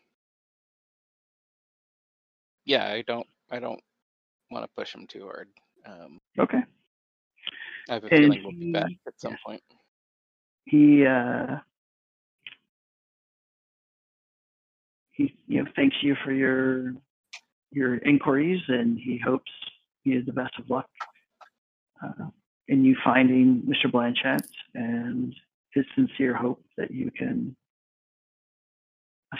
yeah. I don't, I don't want to push him too hard. Um, Okay. I have a And feeling we'll be back at some point. He uh, he you know thanks you for your your inquiries, and he hopes you the best of luck uh, in you finding Mr. Blanchett, and his sincere hope that you can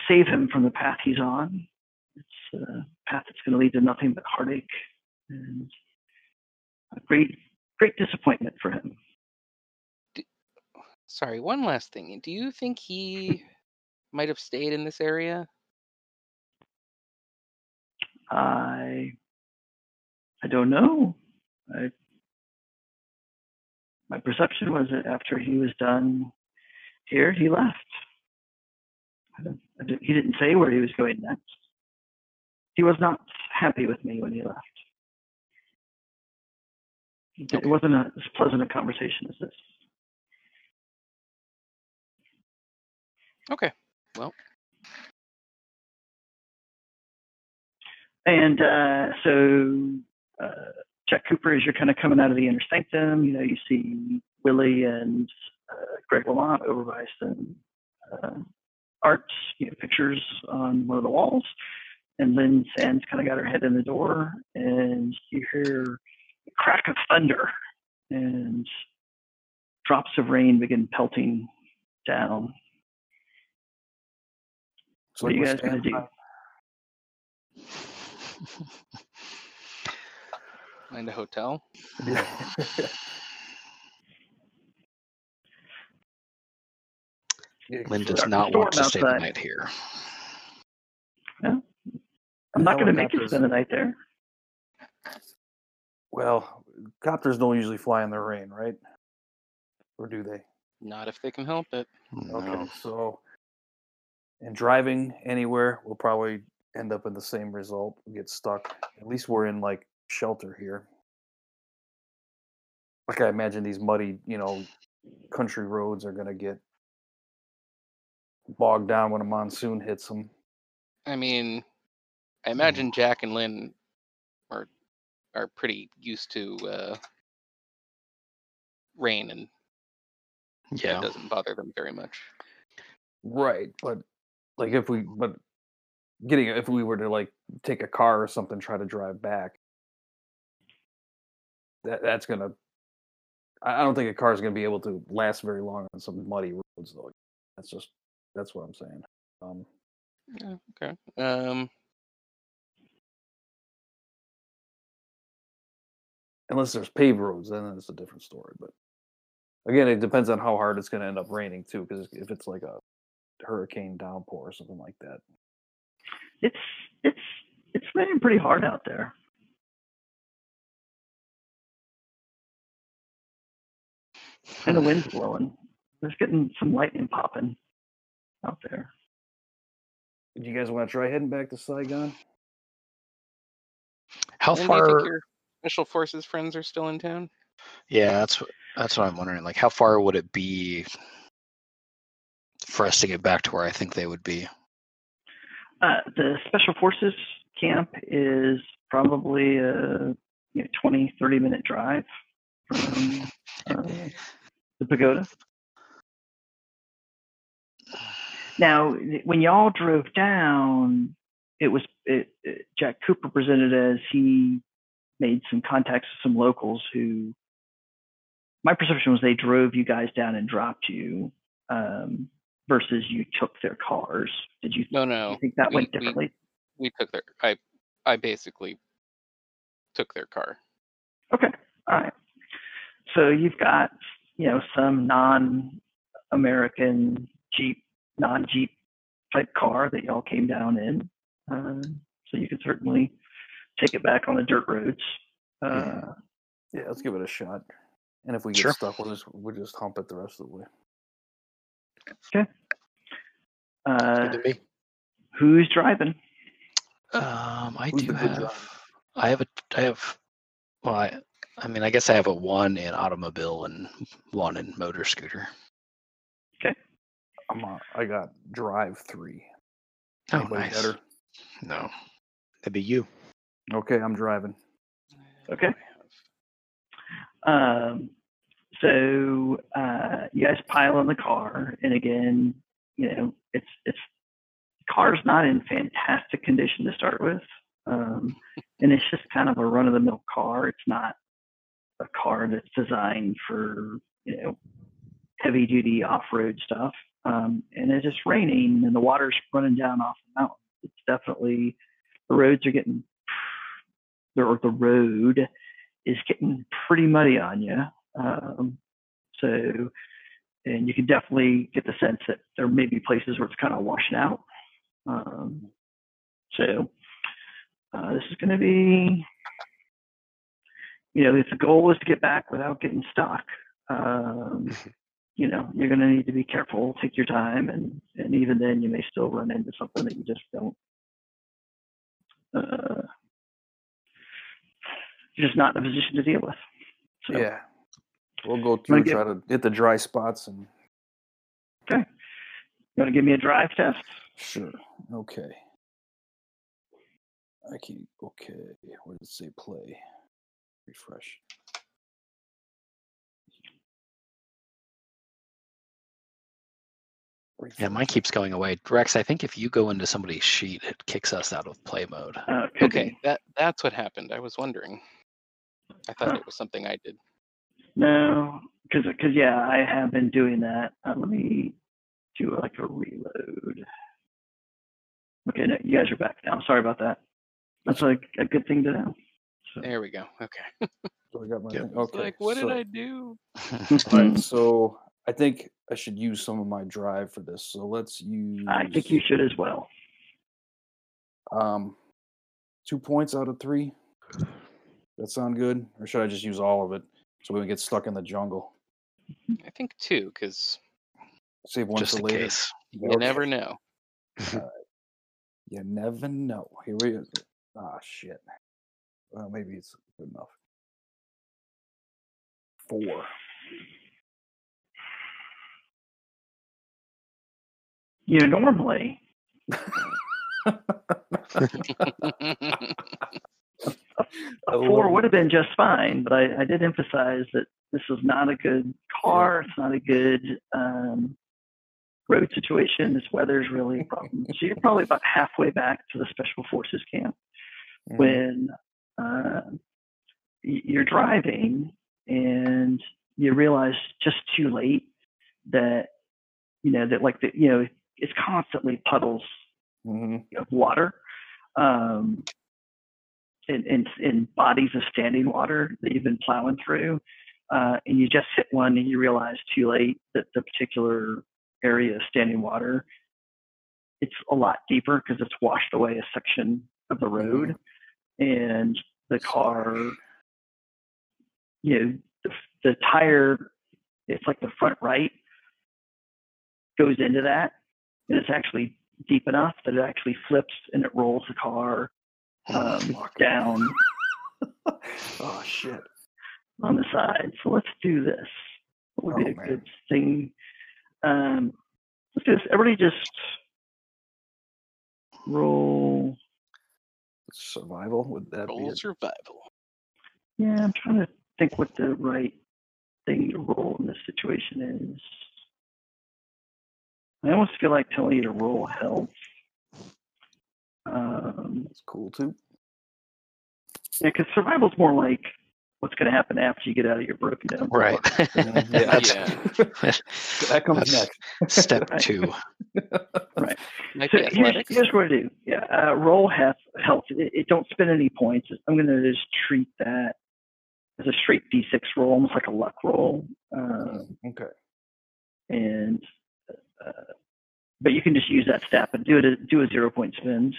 save him from the path he's on. It's a path that's going to lead to nothing but heartache and a great, great disappointment for him. Sorry, one last thing. Do you think he might have stayed in this area? I, I don't know. I, my perception was that after he was done here, he left. I don't, I didn't, he didn't say where he was going next. He was not happy with me when he left. It wasn't a, as pleasant a conversation as this. Okay. Well, And uh, so, uh, Jack Cooper, as you're kind of coming out of the inner sanctum, you know, you see Willie and uh, Greg Lamont over by some uh, art, you know, pictures on one of the walls. And Lynn Sands kind of got her head in the door, and you hear the crack of thunder, and drops of rain begin pelting down. It's What are you guys gonna do? by- find a hotel. Yeah. Yeah, Lynn does not want to storm stay the night here. I'm not going to make you spend the night there. Well, copters don't usually fly in the rain, right? Or do they? Not if they can help it. Okay, so and driving anywhere, we'll probably end up in the same result. We get stuck. At least we're in like shelter here. Like I imagine these muddy, you know, country roads are gonna get bogged down when a monsoon hits them. I mean, I imagine Jack and Lynn are are pretty used to uh, rain, and yeah, it doesn't bother them very much. Right, but like if we, but getting if we were to like take a car or something, try to drive back, that that's gonna. I I don't think a car is gonna be able to last very long on some muddy roads, though. That's just that's what I'm saying. Um, Yeah, okay. Um, unless there's paved roads, then it's a different story. But again, it depends on how hard it's gonna end up raining too. Because if it's like a hurricane downpour or something like that, It's it's it's raining pretty hard out there. And the wind's blowing. There's getting some lightning popping out there. Do you guys want to try heading back to Saigon? How And do you far? think your special forces friends are still in town? Yeah, that's what that's what I'm wondering. Like, how far would it be for us to get back to where I think they would be? Uh, the special forces camp is probably a you know, 20, 30 minute drive from uh, the pagoda. Now, when y'all drove down, it was it, it, Jack Cooper presented as he made some contacts with some locals who. My perception was they drove you guys down and dropped you, um, versus you took their cars. Did you, No, you no. think that we- went we- differently? We took their. I I basically took their car. Okay. All right. So you've got, you know, some non-American Jeep, non-Jeep type car that y'all came down in. Um, so you could certainly take it back on the dirt roads. Uh, Yeah, let's give it a shot. And if we get Sure. stuck, we'll just we'll just hump it the rest of the way. Okay. Uh, Good to me. who's driving? Um, I Who's do have. driver? I have a. I have. Well, I. I mean, I guess I have a one in automobile and one in motor scooter. Okay. I'm uh, I got drive three. Oh, Anybody nice. better? No. That'd be you. Okay, I'm driving. Okay. Um, so uh, you guys pile in the car, and again, you know, it's it's car's not in fantastic condition to start with, um, and it's just kind of a run of the mill car. It's not a car that's designed for you know heavy duty off road stuff. Um, and it's just raining, and the water's running down off the mountain. It's definitely the roads are getting or the road is getting pretty muddy on you. Um, so, and you can definitely get the sense that there may be places where it's kind of washing out. Um, so, uh, this is going to be, you know, if the goal is to get back without getting stuck, um, you know, you're going to need to be careful, take your time, and and even then, you may still run into something that you just don't. Uh, you're just not in a position to deal with. So, Yeah. We'll go through, get- try to hit the dry spots and Okay. you want to give me a drive test? sure. Okay. I keep okay. Where does it say play? Refresh. Yeah, mine keeps going away. Rex, I think if you go into somebody's sheet, it kicks us out of play mode. Uh, Okay, be. that that's what happened. I was wondering. I thought Huh. it was something I did. No, because because yeah, I have been doing that. Uh, let me do like a reload. Okay, no, you guys are back now. Sorry about that. That's like a good thing to know. So, There we go. Okay. So I got my Yep. thing. Okay. like, what so, did I do? All right, so I think I should use some of my drive for this. So let's use. I think you should as well. Um, two points out of three. That sound good, or should I just use all of it so we don't get stuck in the jungle? I think two, because Save one Just for in later. case. you Okay. never know. You never know. Here we go. Ah, shit. Well, maybe it's good enough. Four. You know, normally a four would have been just fine, but I, I did emphasize that this is not a good car. It's not a good um, road situation. This weather is really a problem. so you're probably about halfway back to the special forces camp Mhm. when uh, you're driving and you realize just too late that you know that like the you know it's constantly puddles Mhm. of water um, in, in, in bodies of standing water that you've been plowing through. Uh, and you just hit one and you realize too late that the particular area of standing water, it's a lot deeper because it's washed away a section of the road. And the car, you know, the, the tire it's like the front right goes into that. And it's actually deep enough that it actually flips and it rolls the car Oh, um, fuck. down oh shit. on the side. So let's do this. What would be Oh, a man. good thing? Um, let's do this. Everybody just roll. Survival would that be? Roll survival. Yeah, I'm trying to think what the right thing to roll in this situation is. I almost feel like telling you to roll health. Um, That's cool too. yeah, because survival's more like what's going to happen after you get out of your broken down. car. Right. Yeah, That's that comes That's- next. step Right. two. Might So here's, here's what I do. Yeah, uh, roll health. health. It, it don't spend any points. I'm going to just treat that as a straight d6 roll, almost like a luck roll. Uh, Okay. and uh, but you can just use that step and do it. Do a zero point spend.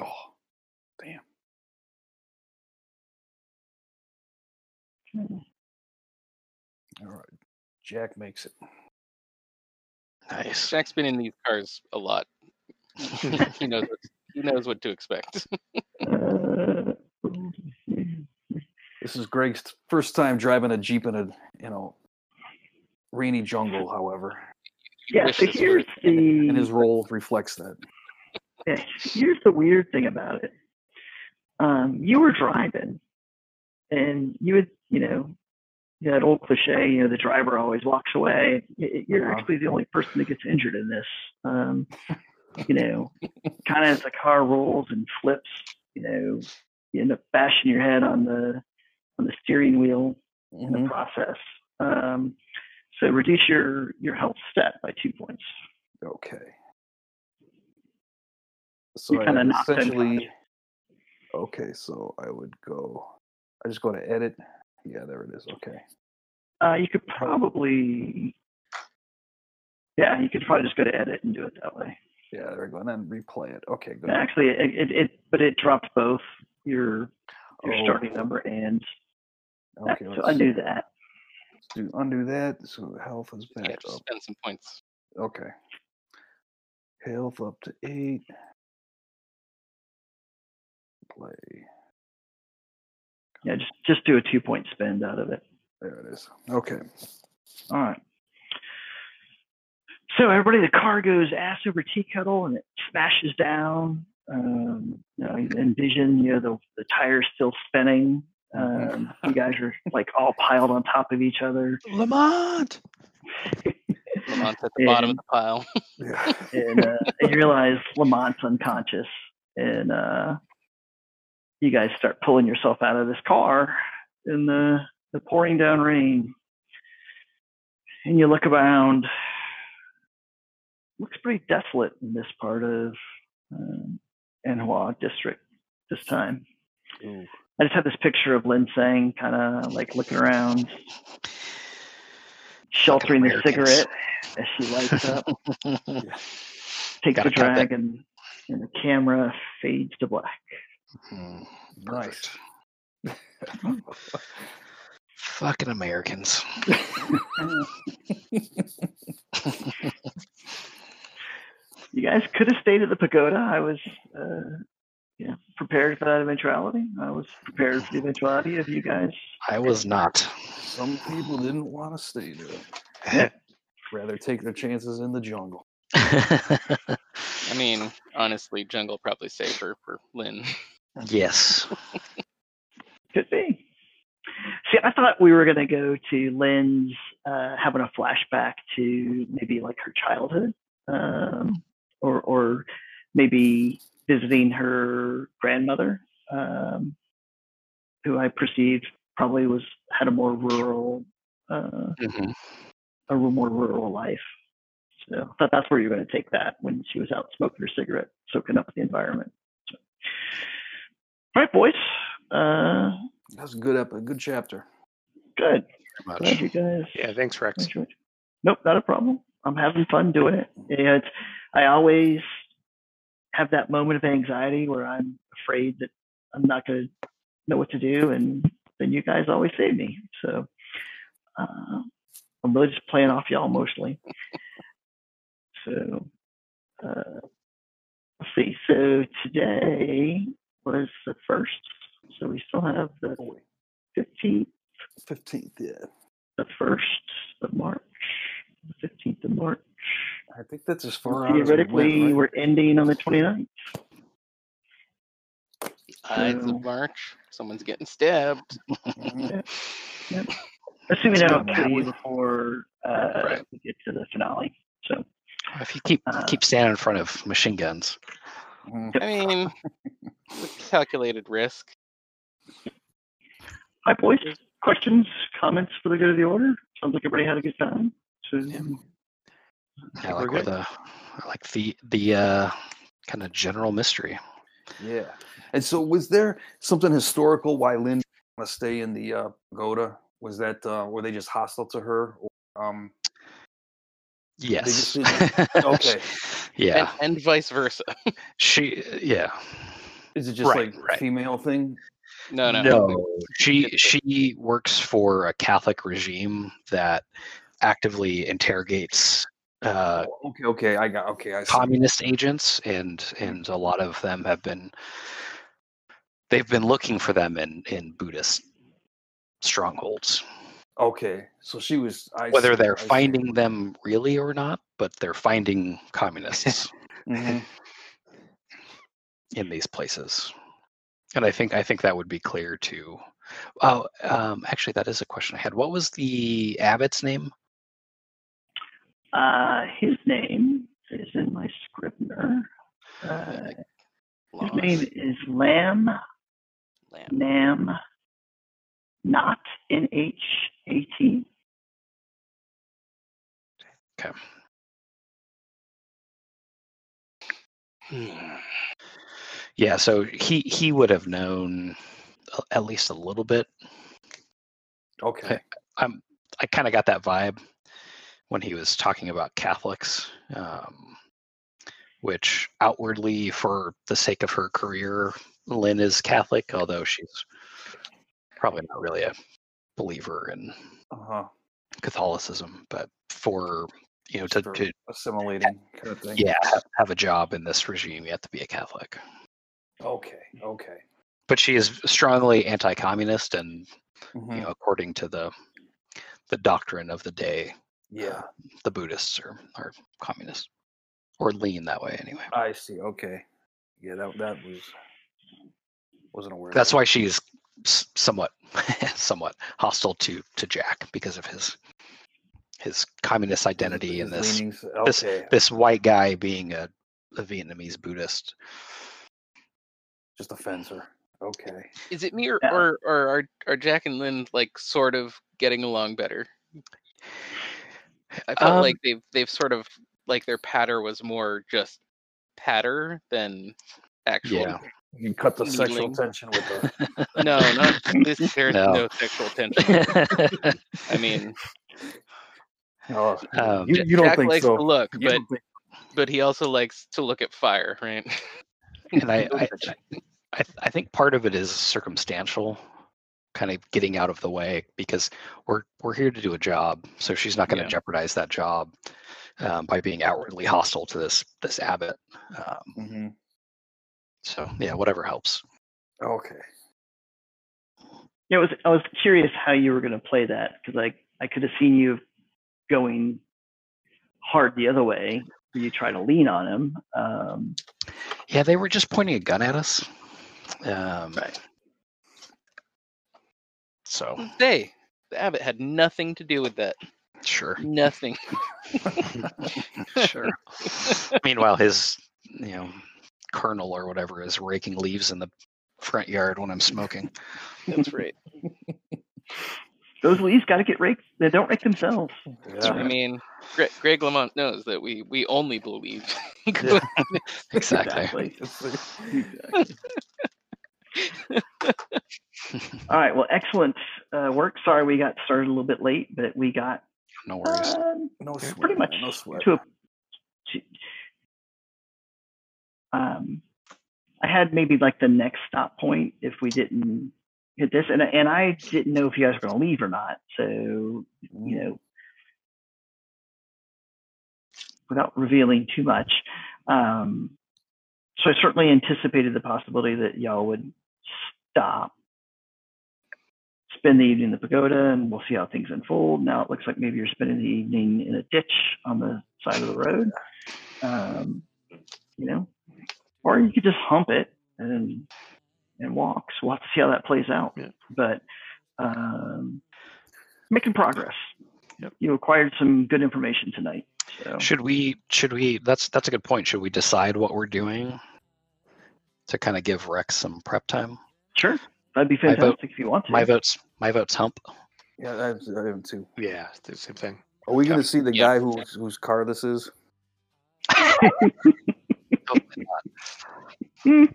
Oh, All right. Jack makes it. Nice. Jack's been in these cars a lot. he knows what, he knows what to expect. This is Greg's first time driving a jeep in a you know rainy jungle. However, yeah. wish So here's the and his role reflects that. Yeah, here's the weird thing about it. Um, you were driving, and you would, you know, that old cliche, you know, the driver always walks away. You're Uh-huh. actually the only person that gets injured in this. Um, you know, kind of as the car rolls and flips, you know, you end up bashing your head on the on the steering wheel in the Mhm. process. Um, so reduce your your health stat by two points. Okay. So kinda knocked essentially. Okay, so I would go. I just go to edit. Yeah, there it is. Okay. Uh, you could probably, yeah, you could probably just go to edit and do it that way. Yeah, there we go. And then replay it. Okay, good. Actually, it, it, it but it dropped both your your Oh, starting number and that, Okay, so let's undo that. do undo that. So health is Yeah, back just up. spend some points. Okay. Health up to eight. Play. Yeah, just just do a two point spend out of it. There it is. Okay. All right. So everybody, the car goes ass over tea kettle and it smashes down. Um, you know, you envision you know the the tires still spinning. Um, you guys are like all piled on top of each other. Lamont. Lamont's at the bottom of the pile. Yeah. and, uh, and you realize Lamont's unconscious, and uh, you guys start pulling yourself out of this car in the, the pouring down rain. And you look around. Looks pretty desolate in this part of um, Anhua district this time. Ooh. I just have this picture of Lin Sang kind of like looking around, sheltering the cigarette as she lights up takes Gotta the drag and, and the camera fades to black. Hmm, Nice. Fucking Americans. You guys could have stayed at the pagoda. I was, uh, yeah, prepared for that eventuality. I was prepared for the eventuality of you guys. I was not. Some people didn't want to stay there. Rather take their chances in the jungle. I mean, honestly, jungle probably safer for Lynn. yes. Could be. See, I thought we were going to go to Lynn's uh, having a flashback to maybe like her childhood, um, or or maybe visiting her grandmother, um, who I perceived probably was had a more rural, uh, Mhm. a more rural life. So I thought that's where you're going to take that when she was out smoking her cigarette, soaking up the environment. So. All right, boys. Uh, That's a good ep- a good chapter. good. Very Glad you guys Yeah, thanks, Rex. enjoyed. Nope, not a problem. I'm having fun doing it. Yeah, it's, I always have that moment of anxiety where I'm afraid that I'm not going to know what to do, and then you guys always save me. So Uh, I'm really just playing off y'all mostly. So, uh, let's see. So today was the first. So we still have the 15th, Fifteenth, yeah. the 1st of March, the 15th of March. I think that's as far out. as we went, Theoretically, right? we're ending on the 29th. Ides So- of March. Someone's getting stabbed. Mhm. Assuming I don't It's kill you before uh, Right. we get to the finale. So, If you keep Uh, keep standing in front of machine guns. I mean, calculated risk. hi, boys. Questions, comments for the good of the order? Sounds like everybody had a good time. So, I like We're where the I like the the uh, kind of general mystery. Yeah. And so, was there something historical why Lynn want to stay in the uh, pagoda? Was that uh, were they just hostile to her? Or, um, Yes. okay. yeah. And, and vice versa. She. Yeah. Is it just Right, like right. female thing? No, no. No. She she works for a Catholic regime that actively interrogates uh, Oh, okay, okay, I got okay. I see. communist agents, and and a lot of them have been they've been looking for them in in Buddhist strongholds. Okay, so she was. I Whether see, they're I see. finding them really or not, but they're finding communists Mhm. in these places. And I think I think that would be clear too. Oh, um, actually, that is a question I had. What was the abbot's name? uh, his name is in my scrivener. Uh, his name is Lam Lamb. Nam Not N H A T. Okay. Yeah, so he he would have known at least a little bit. Okay. I'm I kind of got that vibe when he was talking about Catholics, um, which outwardly, for the sake of her career, Lynn is Catholic, although she's probably not really a believer in Uh huh. Catholicism. But for you know to, to assimilating kind of thing. yeah have, a job in this regime, you have to be a Catholic. Okay. Okay. But she is strongly anti-communist, and Mhm. you know, according to the the doctrine of the day, Yeah, the Buddhists are, are communists or lean that way anyway. I see. Okay. Yeah, that that was wasn't aware. of That's that. why she's somewhat somewhat hostile to to Jack because of his his communist identity and His this leanings- this- Okay. this white guy being a, a Vietnamese Buddhist. just a fencer. Okay. Is it me or, Yeah. or or are are Jack and Lynn like sort of getting along better? I felt Um, like they've they've sort of like their patter was more just patter than actual. Yeah. You can cut the sexual tension with the. No, not this. There's No. no. sexual tension. I mean, Oh, Um, you, you don't Jack think likes so? to look, You but think- but he also likes to look at fire, right? and I, I, I, I think part of it is circumstantial, kind of getting out of the way because we're we're here to do a job, so she's not going to Yeah. jeopardize that job um, by being outwardly hostile to this this abbot. Um, Mhm. So yeah, whatever helps. Okay. Yeah, I was I was curious how you were going to play that because I I could have seen you going hard the other way. where You try to lean on him. Um, Yeah, they were just pointing a gun at us. Um, Right. So They, the abbot had nothing to do with that. sure, Nothing. sure. Meanwhile, his you know colonel or whatever is raking leaves in the front yard when I'm smoking. That's right. those leaves got to get raked. They don't rake themselves. Yeah. I mean, Greg, Greg Lamont knows that we we only believe. Yeah. Exactly. Exactly. All right. Well, excellent uh, work. Sorry we got started a little bit late, but we got No worries. um, no sweat. pretty much No sweat. to a. To, um, I had maybe like the next stop point if we didn't hit this, and and I didn't know if you guys were going to leave or not. So you know, without revealing too much, um, so I certainly anticipated the possibility that y'all would stop, spend the evening in the pagoda, and we'll see how things unfold. Now it looks like maybe you're spending the evening in a ditch on the side of the road. Um, you know, or you could just hump it and and walk. So we'll have to see how that plays out. Yeah. But um, making progress. Yep. You acquired some good information tonight. So Should we? Should we? That's that's a good point. Should we decide what we're doing to kind of give Rex some prep time? sure, that'd be My vote- fantastic if you want to. My vote's my vote's hump. Yeah, I have, I have too. Yeah, the same thing. Are we going to see the Yeah. guy whose whose car this is? Hopefully.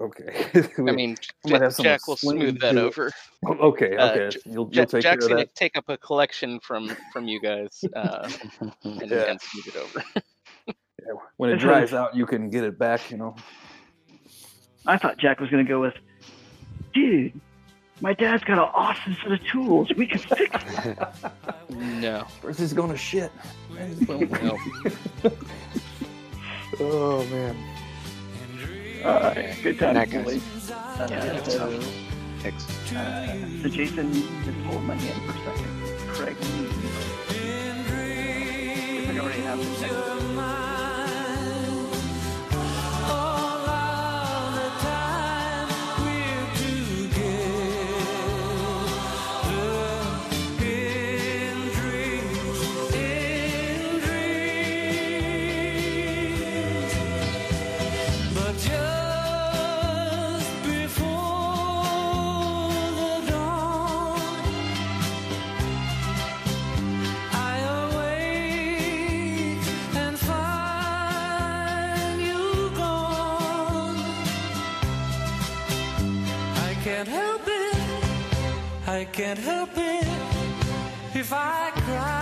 Okay. I mean, We might Ja- have Jack will smooth that to- over. okay, Uh, okay. J- you'll you'll take Jack's gonna take up a collection from from you guys uh, and, Yeah. and smooth it over. Yeah, when it dries out, you can get it back. You know. I thought Jack was going to go with, dude. My dad's got an awesome set of tools. We can fix it. No, First, he's going to shit. no. Oh man. All right, good time, That guy's- boys. Uh, yeah, that's so, tough. Thanks. uh, so Jason, just hold my hand for a second. Craig, I already have this next. I can't help it if I cry.